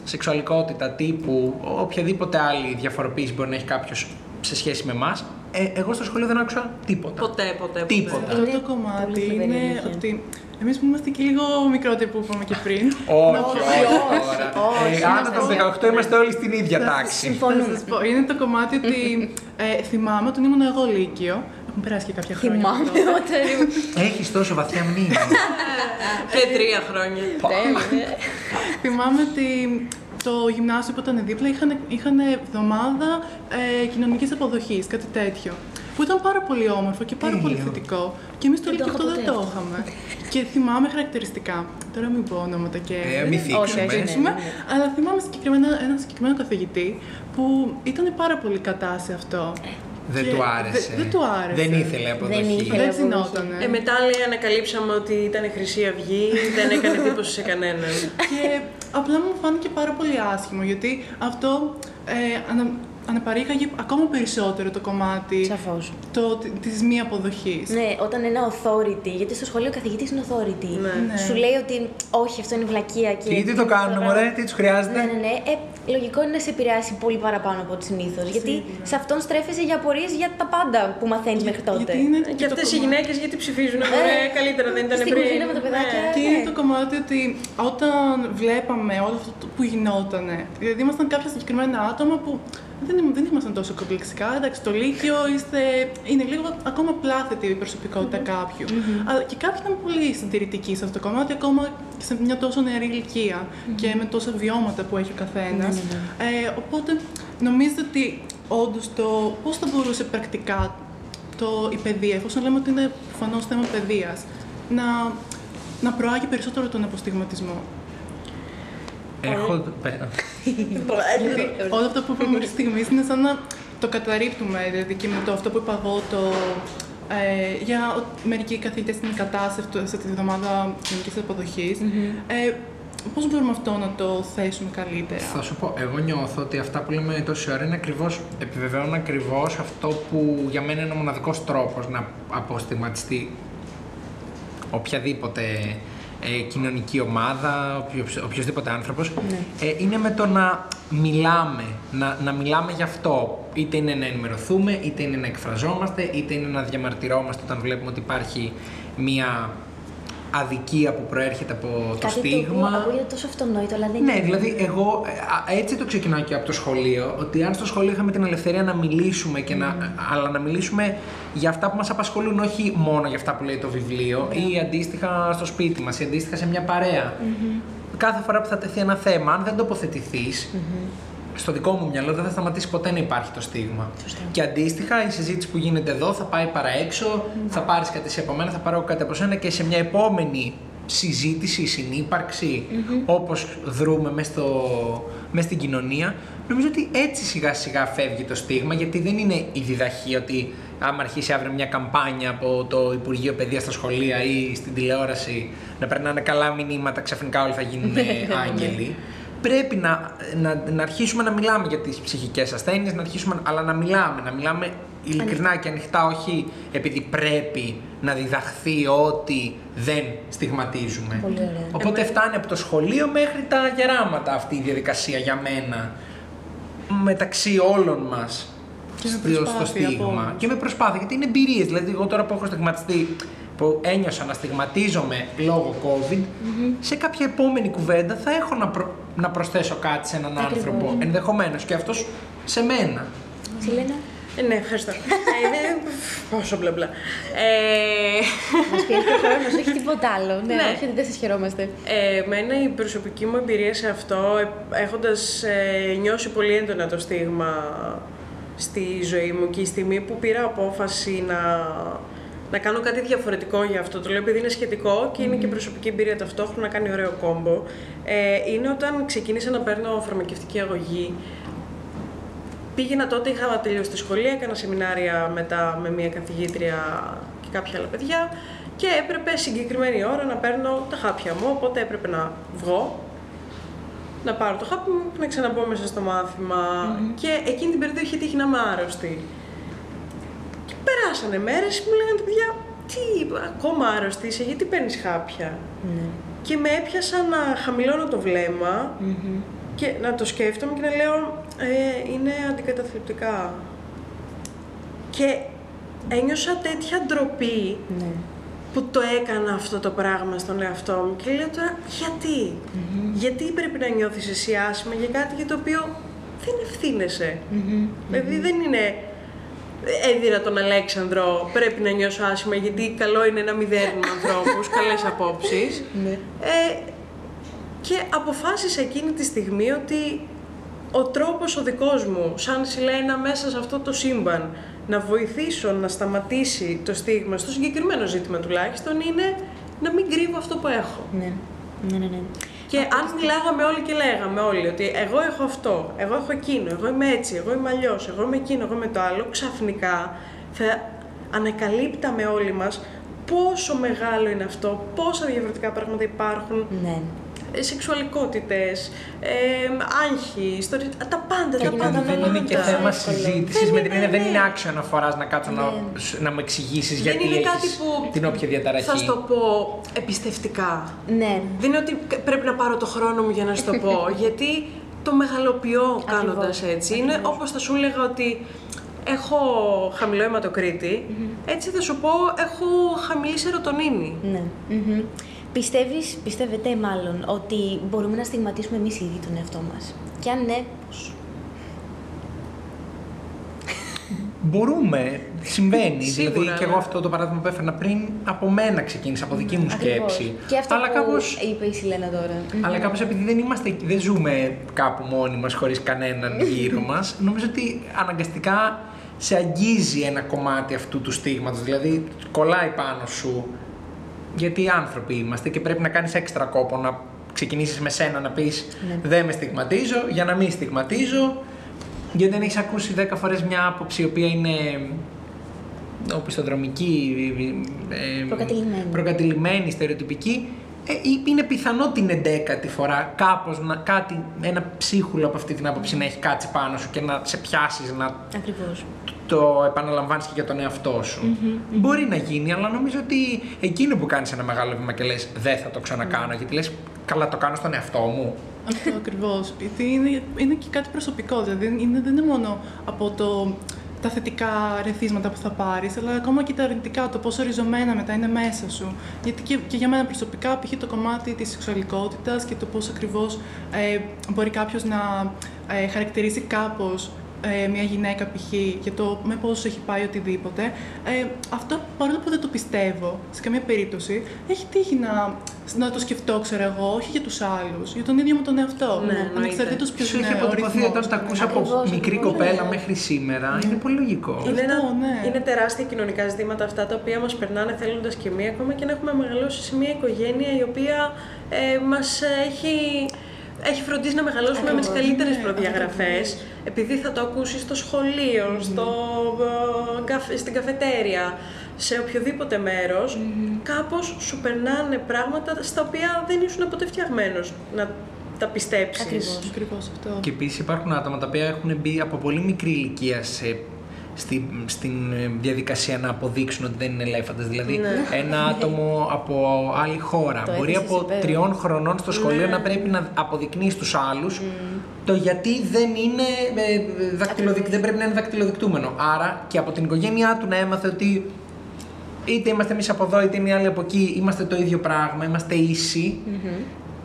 σεξουαλικότητα, τύπου οποιαδήποτε άλλη διαφοροποίηση μπορεί να έχει κάποιος σε σχέση με εμάς, ε, εγώ στο σχολείο δεν άκουσα τίποτα.
Ποτέ, ποτέ, ποτέ.
Τίποτα.
Αυτό
Είναι
το
πολύ
κομμάτι
θλιβερή
είναι
αλήθεια.
ότι εμείς που είμαστε και λίγο μικρότεροι που είπαμε και πριν.
Όχι,
να πω-
όχι,
όχι,
τώρα.
όχι,
Ε, Άνω των
είμαστε-
18 είμαστε όλοι στην ίδια
Θα σας-
τάξη.
Συμφωνούμε.
Θα σας πω, είναι το κομμάτι ότι ε, θυμάμαι όταν ήμουν εγώ Λύκειο. Έχουν περάσει και κάποια χρόνια.
Θυμάμαι
από τότε.
όταν ήμουν...
Έχεις τόσο βαθιά μνήμη.
Και τρία χρόνια.
Τέλεια.
Θυμάμαι ότι το γυμνάσιο που ήταν δίπλα είχαν, είχαν εβδομάδα ε, κοινωνικής αποδοχής, κάτι τέτοιο. Που ήταν πάρα πολύ όμορφο και πάρα πολύ
Τέλειο.
θετικό. Και εμείς το
Δεν το
Λύκειο
είχα
αυτό δεν
ποτέ
το
αυτό.
είχαμε. και θυμάμαι χαρακτηριστικά. Τώρα μην πω ονόματα και.
Ε, μην θίξουμε.
Όχι, όχι, ναι,
θίξουμε,
ναι, ναι.
Αλλά θυμάμαι συγκεκριμένα ένα συγκεκριμένο καθηγητή που ήταν πάρα πολύ κατά σε αυτό.
Δεν
Και
του άρεσε.
δε- δεν του άρεσε.
Δεν ήθελε αποδοχή.
Δεν ήθελε.
Δεν
αποδοχή.
τσινότανε.
Ε, μετά λέει ανακαλύψαμε ότι ήταν Χρυσή Αυγή, δεν έκανε εντύπωση σε κανέναν.
Και απλά μου φάνηκε πάρα πολύ άσχημο γιατί αυτό ε, ανα, αναπαρήγαγε ακόμα περισσότερο το κομμάτι
Σαφώς.
το, της μη αποδοχής.
Ναι, όταν ένα authority, γιατί στο σχολείο ο καθηγητής είναι authority.
Ναι.
Ναι.
Σου λέει ότι όχι, αυτό είναι βλακεία και.
Τι, τι το κάνουν,
τώρα-
μωρέ, τι τους χρειάζεται;
Ναι, ναι, ναι. Ε, λογικό είναι να σε επηρεάσει πολύ παραπάνω από ό,τι συνήθως. Γιατί σε αυτόν στρέφεσαι για απορίες για τα πάντα που μαθαίνεις μέχρι τότε.
Γιατί είναι
Και
το
αυτές οι
κομμάτι-
γυναίκες γιατί ψηφίζουν, μωρέ, καλύτερα δεν ήταν
στην
πριν.
κουζίνα με τα παιδάκια.
Ναι.
Και
Ναι.
είναι το κομμάτι ότι όταν βλέπαμε όλο αυτό το που γινότανε, δηλαδή ήμασταν κάποια συγκεκριμένα άτομα που δεν, ήμ- δεν ήμασταν τόσο κομπλεξικά. Εντάξει, το Λύκειο είστε, είναι λίγο ακόμα πλάθετη η προσωπικότητα κάποιου. Αλλά και κάποιοι ήταν πολύ συντηρητικοί σε αυτό το κομμάτι, ακόμα και σε μια τόσο νεαρή ηλικία και με τόσα βιώματα που έχει ο καθένας. Ε, οπότε νομίζω ότι όντως το πώς θα μπορούσε πρακτικά το, η παιδεία, εφόσον λέμε ότι είναι προφανώς θέμα παιδείας, να, να προάγει περισσότερο τον αποστιγματισμό;
Έχω.
Γιατί όλο αυτό που είπαμε μέχρι στιγμής είναι σαν να το καταρρύπτουμε. Δηλαδή και με το αυτό που είπα εγώ, το, ε, για ο- μερικοί καθηγητές στην κατάσταση σε τη βδομάδα κοινωνικής αποδοχής. Ε, Πώς μπορούμε αυτό να το θέσουμε καλύτερα;
Θα σου πω, εγώ νιώθω ότι αυτά που λέμε τόση ώρα είναι ακριβώς, επιβεβαιώνουν ακριβώς αυτό που για μένα είναι ο μοναδικός τρόπος να αποστηματιστεί οποιαδήποτε ε, κοινωνική ομάδα, οποιος, οποιοδήποτε άνθρωπος, ε, είναι με το να μιλάμε, να, να μιλάμε γι' αυτό. Είτε είναι να ενημερωθούμε, είτε είναι να εκφραζόμαστε, είτε είναι να διαμαρτυρόμαστε όταν βλέπουμε ότι υπάρχει μία αδικία που προέρχεται από το
Κάτι
στίγμα.
το οποίο ακούγεται τόσο αυτονόητο, αλλά δεν
Ναι,
είναι.
δηλαδή εγώ ε, α, έτσι το ξεκινάω και από το σχολείο, ότι αν στο σχολείο είχαμε την ελευθερία να μιλήσουμε, και να, αλλά να μιλήσουμε για αυτά που μας απασχολούν, όχι μόνο για αυτά που λέει το βιβλίο, ή αντίστοιχα στο σπίτι μας, ή αντίστοιχα σε μια παρέα. Κάθε φορά που θα τεθεί ένα θέμα, αν δεν τοποθετηθείς, στο δικό μου μυαλό δεν θα σταματήσει ποτέ να υπάρχει το στίγμα. Και αντίστοιχα η συζήτηση που γίνεται εδώ θα πάει παραέξω, θα πάρεις κάτι εσύ από μένα, θα πάρω εγώ κάτι από σένα και σε μια επόμενη συζήτηση, συνύπαρξη, όπως δρούμε μέσα, στο, μες στην κοινωνία, νομίζω ότι έτσι σιγά σιγά φεύγει το στίγμα, γιατί δεν είναι η διδαχή ότι άμα αρχίσει αύριο μια καμπάνια από το Υπουργείο Παιδείας στα σχολεία ή στην τηλεόραση να περνάνε καλά μηνύματα, ξαφνικά όλοι θα γίνουν άγγελοι πρέπει να, να, να αρχίσουμε να μιλάμε για τις ψυχικές ασθένειες, να αρχίσουμε, αλλά να μιλάμε, να μιλάμε ειλικρινά και ανοιχτά, όχι επειδή πρέπει να διδαχθεί ότι δεν στιγματίζουμε.
Πολύ ωραία.
Οπότε φτάνει από το σχολείο μέχρι τα γεράματα αυτή η διαδικασία για μένα, μεταξύ όλων μας.
Και με
στο- στο
προσπάθεια από
στίγμα.
όλους.
Και με προσπάθεια, γιατί είναι εμπειρίες. Δηλαδή, εγώ τώρα που έχω στιγματιστεί, που ένιωσα να στιγματίζομαι λόγω COVID, σε κάποια επόμενη κουβέντα θα έχω να, προ- να προσθέσω κάτι σε έναν
Ακριβώς.
άνθρωπο. Ενδεχομένως και αυτός σε μένα.
Σιλένα,
Ε, ναι, ευχαριστώ. ε, δεν- Πόσο μπλα μπλα. Ε,
μας πιέζει το χρόνος, όχι τίποτα άλλο. Ναι,
Ναι.
όχι ότι δεν σας χαιρόμαστε.
Ε, εμένα η προσωπική μου εμπειρία σε αυτό, ε, έχοντας ε, νιώσει πολύ έντονα το στίγμα στη ζωή μου και η στιγμή που πήρα απόφαση να, να κάνω κάτι διαφορετικό για αυτό, το λέω επειδή είναι σχετικό και είναι και προσωπική εμπειρία ταυτόχρονα, κάνει ωραίο κόμπο, ε, είναι όταν ξεκίνησα να παίρνω φαρμακευτική αγωγή. Πήγαινα τότε, είχα τελειώσει τη σχολεία, έκανα σεμινάρια μετά με μια καθηγήτρια και κάποια άλλα παιδιά και έπρεπε συγκεκριμένη ώρα να παίρνω τα χάπια μου, οπότε έπρεπε να βγω, να πάρω το χάπι μου και να ξαναμπω μέσα στο μαθημα Και εκείνη την περίοδο είχε τύχει να είμαι άρρωστη. Και περάσανε μέρες και μου λέγανε τα παιδιά, τι, ακόμα άρρωστη είσαι, γιατί παίρνεις χάπια;
Ναι.
Και με έπιασα να χαμηλώνω το βλέμμα και να το σκέφτομαι και να λέω ε, είναι αντικαταθλιπτικά. Και ένιωσα τέτοια ντροπή
Ναι.
που το έκανα αυτό το πράγμα στον εαυτό μου και λέω τώρα γιατί; Γιατί πρέπει να νιώθεις εσύ άσχημα για κάτι για το οποίο δεν ευθύνεσαι; Δηλαδή δεν είναι έδιρα τον Αλέξανδρο πρέπει να νιώσω άσχημα γιατί καλό είναι να μην δέρνουμε ανθρώπους, καλές απόψεις.
Ναι.
Ε, και αποφάσισα εκείνη τη στιγμή ότι ο τρόπος ο δικός μου, σαν Σιλένα μέσα σε αυτό το σύμπαν, να βοηθήσω να σταματήσει το στίγμα, στο συγκεκριμένο ζήτημα τουλάχιστον, είναι να μην κρύβω αυτό που έχω.
Ναι. Ναι, ναι, ναι.
Και αν μιλάγαμε όλοι και λέγαμε όλοι ότι εγώ έχω αυτό, εγώ έχω εκείνο, εγώ είμαι έτσι, εγώ είμαι αλλιώς, εγώ είμαι εκείνο, εγώ είμαι το άλλο, ξαφνικά θα ανακαλύπταμε όλοι μας πόσο μεγάλο είναι αυτό, πόσα διαφορετικά πράγματα υπάρχουν,
Ναι.
Ε, σεξουαλικότητες, ε, άγχη, ιστορίες, τα πάντα, τα
γυναίκα
πάντα.
δεν
τα
είναι και
πάντα.
θέμα
εύκολο.
συζήτησης
Δεν
με την
είναι,
έννοια δεν
ναι.
είναι άξιο αναφορά να κάτσω να, να μου εξηγήσεις
Δεν
γιατί
είναι
έχεις
κάτι που
την όποια διαταραχή.
θα σου το πω επιστευτικά.
Ναι.
Δεν είναι ότι πρέπει να πάρω το χρόνο μου για να σου το πω, γιατί το μεγαλοποιώ κάνοντας
Ακριβώς,
έτσι. Είναι
ακριβώς.
όπως θα σου έλεγα ότι έχω χαμηλό αιματοκρίτη, έτσι θα σου πω έχω χαμηλή σερωτονίνη.
Ναι. Μμμ. Πιστεύεις, πιστεύετε μάλλον, ότι μπορούμε να στιγματίσουμε εμείς ήδη τον εαυτό μας; Και αν ναι, πώς;
Μπορούμε, συμβαίνει.
Σίγουρα,
δηλαδή, και
ναι.
εγώ αυτό το παράδειγμα που έφερα πριν από μένα ξεκίνησε, από δική μου
Ακριβώς.
σκέψη.
Και αυτό
Αλλά
που
κάπως
είπε η Σιλένα τώρα. Μμμ.
Αλλά κάπως επειδή δεν είμαστε, εκεί, δεν ζούμε κάπου μόνοι μας χωρίς κανέναν γύρω μας, νομίζω ότι αναγκαστικά σε αγγίζει ένα κομμάτι αυτού του στίγματος, δηλαδή κολλάει πάνω σου, γιατί άνθρωποι είμαστε και πρέπει να κάνεις έξτρα κόπο να ξεκινήσεις με σένα να πεις
Ναι.
δεν με στιγματίζω, για να μην στιγματίζω, γιατί δεν έχεις ακούσει 10 φορές μια άποψη η οποία είναι οπισθοδρομική, ε,
Προκατηλημένη.
προκατηλημένη, στερεοτυπική, ε, ή- είναι πιθανό την 11η φορά κάπως να, κάτι, ένα ψίχουλο από αυτή την άποψη να έχει κάτσει πάνω σου και να σε πιάσεις να
Ακριβώς.
το επαναλαμβάνεις και για τον εαυτό σου. Μπορεί να γίνει, αλλά νομίζω ότι εκείνο που κάνεις ένα μεγάλο βήμα και λες δεν θα το ξανακάνω, γιατί λες καλά το κάνω στον εαυτό μου.
Αυτό ακριβώς. Γιατί είναι, είναι και κάτι προσωπικό. Δηλαδή είναι, δεν είναι μόνο από το, τα θετικά ρεθίσματα που θα πάρεις, αλλά ακόμα και τα αρνητικά, το πόσο ριζωμένα μετά είναι μέσα σου. Γιατί και, και για μένα προσωπικά, π.χ. το κομμάτι της σεξουαλικότητας και το πώς ακριβώς ε, μπορεί κάποιος να ε, χαρακτηρίσει κάπως ε, μια γυναίκα π.χ. για το με πόσο έχει πάει οτιδήποτε. Ε, αυτό παρόλο που δεν το πιστεύω σε καμία περίπτωση, έχει τύχει να, να το σκεφτώ, ξέρω εγώ, όχι για τους άλλους, για τον ίδιο μου τον εαυτό.
Ναι, εννοείται.
Ανεξαρτήτως ποιος
Σου
είναι
έχει
ο
αποτυπωθεί
ρυθμός.
όταν τα ακούς από
Ακριβώς,
μικρή
ακριβώς,
κοπέλα
ναι.
μέχρι σήμερα. Είναι πολύ λογικό.
Είναι, ένα,
Αυτό, ναι.
είναι τεράστια κοινωνικά ζητήματα αυτά τα οποία μας περνάνε θέλοντας και μία, ακόμα και να έχουμε μεγαλώσει σε μια οικογένεια η οποία ε, μας έχει, έχει φροντίσει να μεγαλώσουμε με τις
Ακριβώς,
καλύτερες
ναι,
προδιαγραφές, επειδή θα το ακούσεις στο σχολείο, στο, ε, καφ- στην καφετέρια, σε οποιοδήποτε μέρος, κάπως σου περνάνε πράγματα στα οποία δεν ήσουν ποτέ φτιαγμένος να τα πιστέψεις.
Ακριβώς.
Ακριβώς αυτό.
Και επίσης υπάρχουν άτομα τα οποία έχουν μπει από πολύ μικρή ηλικία σε, στη, στην ε, διαδικασία να αποδείξουν ότι δεν είναι ελέφαντες. Δηλαδή,
Ναι.
ένα άτομο από άλλη χώρα
Το
μπορεί
έθεσες
από
υπέροχα.
τριών χρονών στο σχολείο
Ναι.
να πρέπει να αποδεικνύεις στους άλλους το γιατί δεν είναι ε, δακτυλοδικ... δεν πρέπει να είναι δακτυλοδεικτούμενο. Άρα και από την οικογένειά του να έμαθε ότι είτε είμαστε εμείς από εδώ είτε είναι οι άλλοι από εκεί, είμαστε το ίδιο πράγμα, είμαστε ίσοι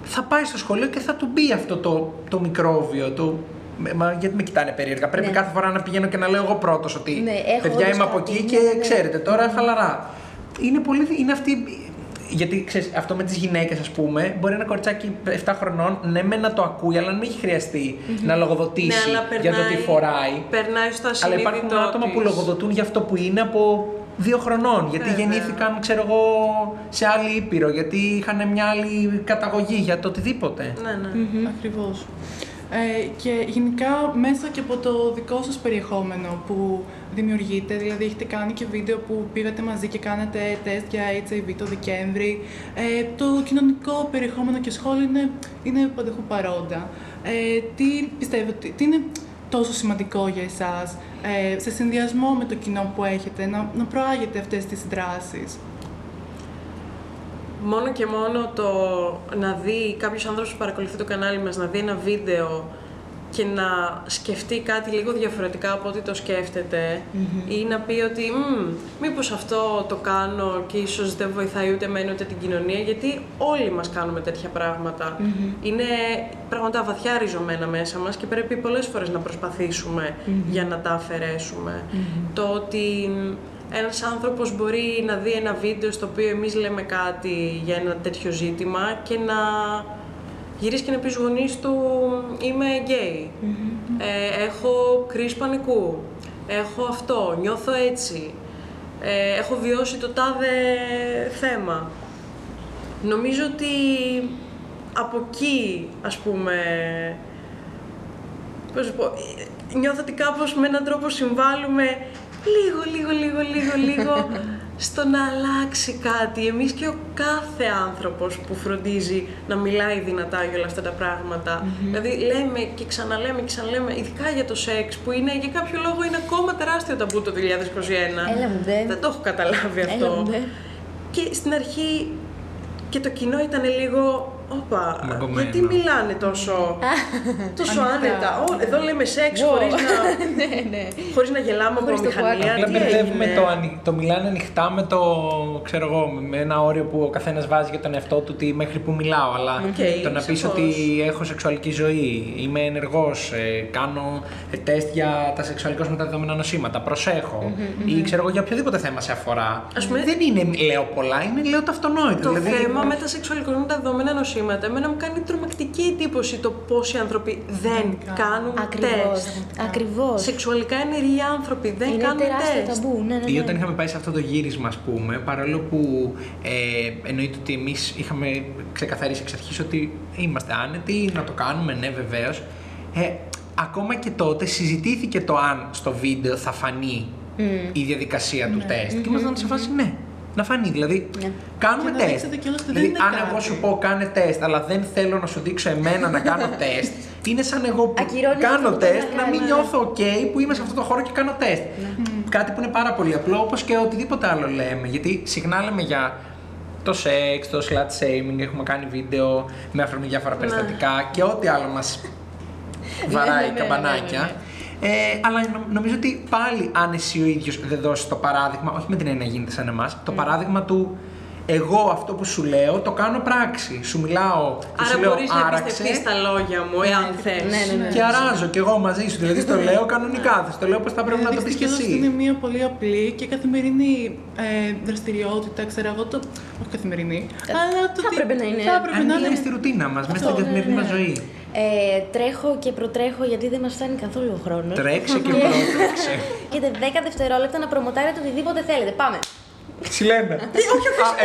θα πάει στο σχολείο και θα του μπει αυτό το, το μικρόβιο. Το, μα, γιατί με κοιτάνε περίεργα; Πρέπει
Ναι.
κάθε φορά να πηγαίνω και να λέω εγώ πρώτος ότι
Ναι, έχω
παιδιά
όντως
είμαι από
κάτι.
εκεί
Ναι,
και
ναι, ναι.
ξέρετε τώρα χαλαρά. Είναι πολύ. Είναι αυτή. Γιατί ξέρεις, αυτό με τις γυναίκες, ας πούμε, μπορεί ένα κοριτσάκι 7 χρονών ναι, με να το ακούει, αλλά να μην έχει χρειαστεί να λογοδοτήσει
Ναι, αλλά
για το τι
περνάει-
φοράει.
Περνάει στο
Αλλά
ασυνείδητο
υπάρχουν άτομα που
της.
λογοδοτούν για αυτό που είναι από δύο χρονών. Γιατί
Βέβαια.
γεννήθηκαν, ξέρω εγώ, σε άλλη ήπειρο. Γιατί είχαν μια άλλη καταγωγή για το οτιδήποτε.
Ναι, ναι.
Ακριβώς. Ε, και γενικά μέσα και από το δικό σας περιεχόμενο που δημιουργείτε, δηλαδή έχετε κάνει και βίντεο που πήγατε μαζί και κάνατε τεστ για HIV το Δεκέμβρη, ε, το κοινωνικό περιεχόμενο και σχόλια είναι, είναι πανταχού παρόντα. Ε, τι πιστεύετε, τι είναι τόσο σημαντικό για εσάς ε, σε συνδυασμό με το κοινό που έχετε να, να προάγετε αυτές τις δράσεις;
Μόνο και μόνο το να δει κάποιος άνθρωπος που παρακολουθεί το κανάλι μας, να δει ένα βίντεο και να σκεφτεί κάτι λίγο διαφορετικά από ό,τι το σκεφτεται ή να πει ότι «Μμ, μήπως αυτό το κάνω και ίσως δεν βοηθάει ούτε εμένα ούτε την κοινωνία γιατί όλοι μας κάνουμε τέτοια πράγματα. Είναι πράγματα βαθιά ριζωμένα μέσα μας και πρέπει πολλές φορές να προσπαθήσουμε για να τα αφαιρέσουμε. Το ότι ένας άνθρωπος μπορεί να δει ένα βίντεο στο οποίο εμείς λέμε κάτι για ένα τέτοιο ζήτημα και να γυρίσει και να πει στους γονείς του είμαι γκέι, ε, έχω κρίση πανικού, έχω αυτό, νιώθω έτσι, ε, έχω βιώσει το τάδε θέμα. Νομίζω ότι από εκεί, ας πούμε, πώς να σου πω, ε, νιώθω ότι κάπως με έναν τρόπο συμβάλλουμε λίγο, λίγο, λίγο, λίγο, λίγο στο να αλλάξει κάτι. Εμείς και ο κάθε άνθρωπος που φροντίζει να μιλάει δυνατά για όλα αυτά τα πραγματα Δηλαδή λέμε και ξαναλέμε και ξαναλέμε, ειδικά για το σεξ που είναι για κάποιο λόγο είναι ακόμα τεράστιο ταμπού το 2021.
Έλα μου ντε.
Δεν το έχω καταλάβει αυτό.
Έλα μου ντε.
Και στην αρχή και το κοινό ήταν λίγο Όπα,
Μαγκωμένο.
γιατί μιλάνε τόσο, τόσο άνετα. Ω, εδώ λέμε σεξ
Wow.
χωρίς να,
ναι, ναι.
χωρίς να γελάμε από
Χωρίς το
μηχανία.
Απλά
Τι
μπερδεύουμε
έγινε;
το, ανοι- το μιλάνε ανοιχτά με το, ξέρω εγώ, με ένα όριο που ο καθένας βάζει για τον εαυτό του ότι μέχρι που μιλάω. Αλλά
Οκ,
το να πεις
σαφώς.
ότι έχω σεξουαλική ζωή, είμαι ενεργός, κάνω ε, τεστ για τα σεξουαλικώς μεταδεδομένα νοσήματα, προσέχω. Ή ξέρω εγώ για οποιοδήποτε θέμα σε αφορά.
Ας πούμε-
Δεν είναι λέω πολλά, είναι λέω το αυτονόητο.
Το
δηλαδή,
θέμα με τα σεξουαλικώς μεταδεδομένα νοσήματα, εμένα μου κάνει τρομακτική εντύπωση το πόσοι άνθρωποι δεν κάνουν
Ακριβώς.
τεστ.
Ακριβώς.
Σεξουαλικά ενεργοί άνθρωποι δεν
Είναι
κάνουν
τεράστιο
τεστ.
ταμπού. Ναι, ναι,
Ή
ναι.
όταν είχαμε πάει σε αυτό το γύρισμα, ας πούμε, παρόλο που ε, εννοείται ότι εμείς είχαμε ξεκαθαρίσει εξ αρχής ότι είμαστε άνετοι, να το κάνουμε, ναι, βεβαίως. Ε, ακόμα και τότε συζητήθηκε το αν στο βίντεο θα φανεί η διαδικασία του τεστ. Και ήμασταν σε φάση ναι. Να φανεί, δηλαδή
Ναι.
κάνουμε
Και να
τεστ.
δείξετε κιόλας ότι δεν
Δηλαδή,
είναι
αν
κάτι.
εγώ σου πω κάνε τεστ, αλλά δεν θέλω να σου δείξω εμένα να κάνω τεστ, είναι σαν εγώ που
Ακυρώνεις αυτό
κάνω
που
τεστ
θες να
να μην
κάνεις.
νιώθω ok που είμαι σε αυτό το χώρο και κάνω τεστ. Κάτι που είναι πάρα πολύ απλό, όπως και οτιδήποτε άλλο λέμε. Γιατί συχνά λέμε για το σεξ, το slut shaming, έχουμε κάνει βίντεο με αφορμή διάφορα περιστατικά και ό,τι άλλο μας βαράει
ναι, ναι,
καμπανάκια.
Ναι, ναι,
Ε, αλλά νο- νομίζω ότι πάλι αν εσύ ο ίδιος δεν δώσεις το παράδειγμα, όχι με την έννοια γίνεται σαν εμάς, το παράδειγμα του εγώ αυτό που σου λέω το κάνω πράξη. Σου μιλάω και σου
Άρα
λέω
μπορείς να
άραξε
εμπιστευτείς στα λόγια μου, εάν θες.
Ναι, ναι, ναι.
και αράζω κι εγώ μαζί σου. Δηλαδή στο λέω κανονικά, δεν στο λέω πώ θα πρέπει να το πεις κι
Δυστυχώς είναι
εσύ.
μια πολύ απλή και καθημερινή ε, δραστηριότητα, ξέρω εγώ το. Όχι καθημερινή. αλλά το
θα
τι-
έπρεπε να είναι.
Θα έπρεπε
Αν
να
είναι
είναι.
στη ρουτίνα μας, μέσα
Αυτό,
στην καθημερινή
ναι,
μας
ναι.
ζωή.
Ε, τρέχω και προτρέχω γιατί δεν μας φτάνει καθόλου ο χρόνος.
Τρέξε και πρότρεξε.
Έχετε 10 δευτερόλεπτα να προμοτάρετε οτιδήποτε θέλετε. Πάμε.
Συλλένα. Α,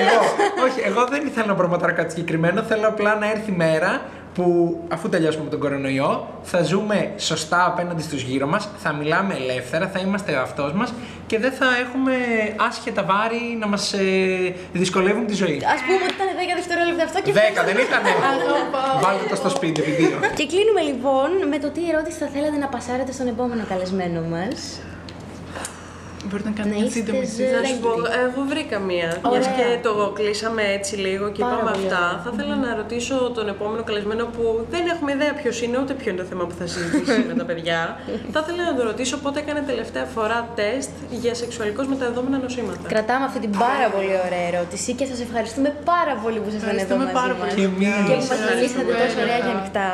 εγώ, όχι, εγώ δεν ήθελα να προμοτάρω κάτι συγκεκριμένο. Θέλω απλά να έρθει η μέρα που αφού τελειώσουμε με τον κορονοϊό θα ζούμε σωστά απέναντι στους γύρω μας, θα μιλάμε ελεύθερα, θα είμαστε ο εαυτός μας και δεν θα έχουμε άσχετα βάρη να μας ε, δυσκολεύουν τη ζωή.
Ας πούμε ότι ήταν 10 δευτερόλεπτα αυτό και
Δέκα δεν ήταν. Βάλτε το στο σπίτι, επί δύο.
Και κλείνουμε λοιπόν με το τι ερώτηση θα θέλατε να πασάρετε στον επόμενο καλεσμένο μας.
Μπορείτε να κάνετε
Να
μια
είστε
σύντομη
ζε-
συζήτηση.
Να σου πω, εγώ βρήκα μία.
Ωραία.
Μια και το κλείσαμε έτσι λίγο και
Πάρα
είπαμε
πολύ
αυτά.
ωραία.
Θα ήθελα να ρωτήσω τον επόμενο καλεσμένο που δεν έχουμε ιδέα ποιος είναι, ούτε ποιο είναι το θέμα που θα συζητήσει με τα παιδιά. Θα ήθελα να τον ρωτήσω πότε έκανε τελευταία φορά τεστ για σεξουαλικώς μεταδεδομένα νοσήματα.
Κρατάμε αυτή την πάρα πολύ ωραία ερώτηση και σας ευχαριστούμε πάρα πολύ που ήσασταν εδώ
Ευχαριστούμε
μαζί
πάρα
μας.
πολύ.
Και εμείς.
Και που μας
Ευχαριστούμε.
μιλήσατε τόσο ωραία και ανοιχτά.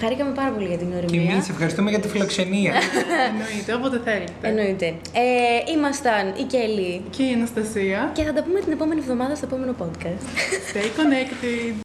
Χαρήκαμε πάρα πολύ για την
Και
οριμία.
εμείς ευχαριστούμε για τη φιλοξενία.
Εννοείται, όποτε θέλετε.
Εννοείται. Ε, ήμασταν η Κέλλη
Και η Αναστασία.
και θα τα πούμε την επόμενη εβδομάδα στο επόμενο podcast.
Stay connected.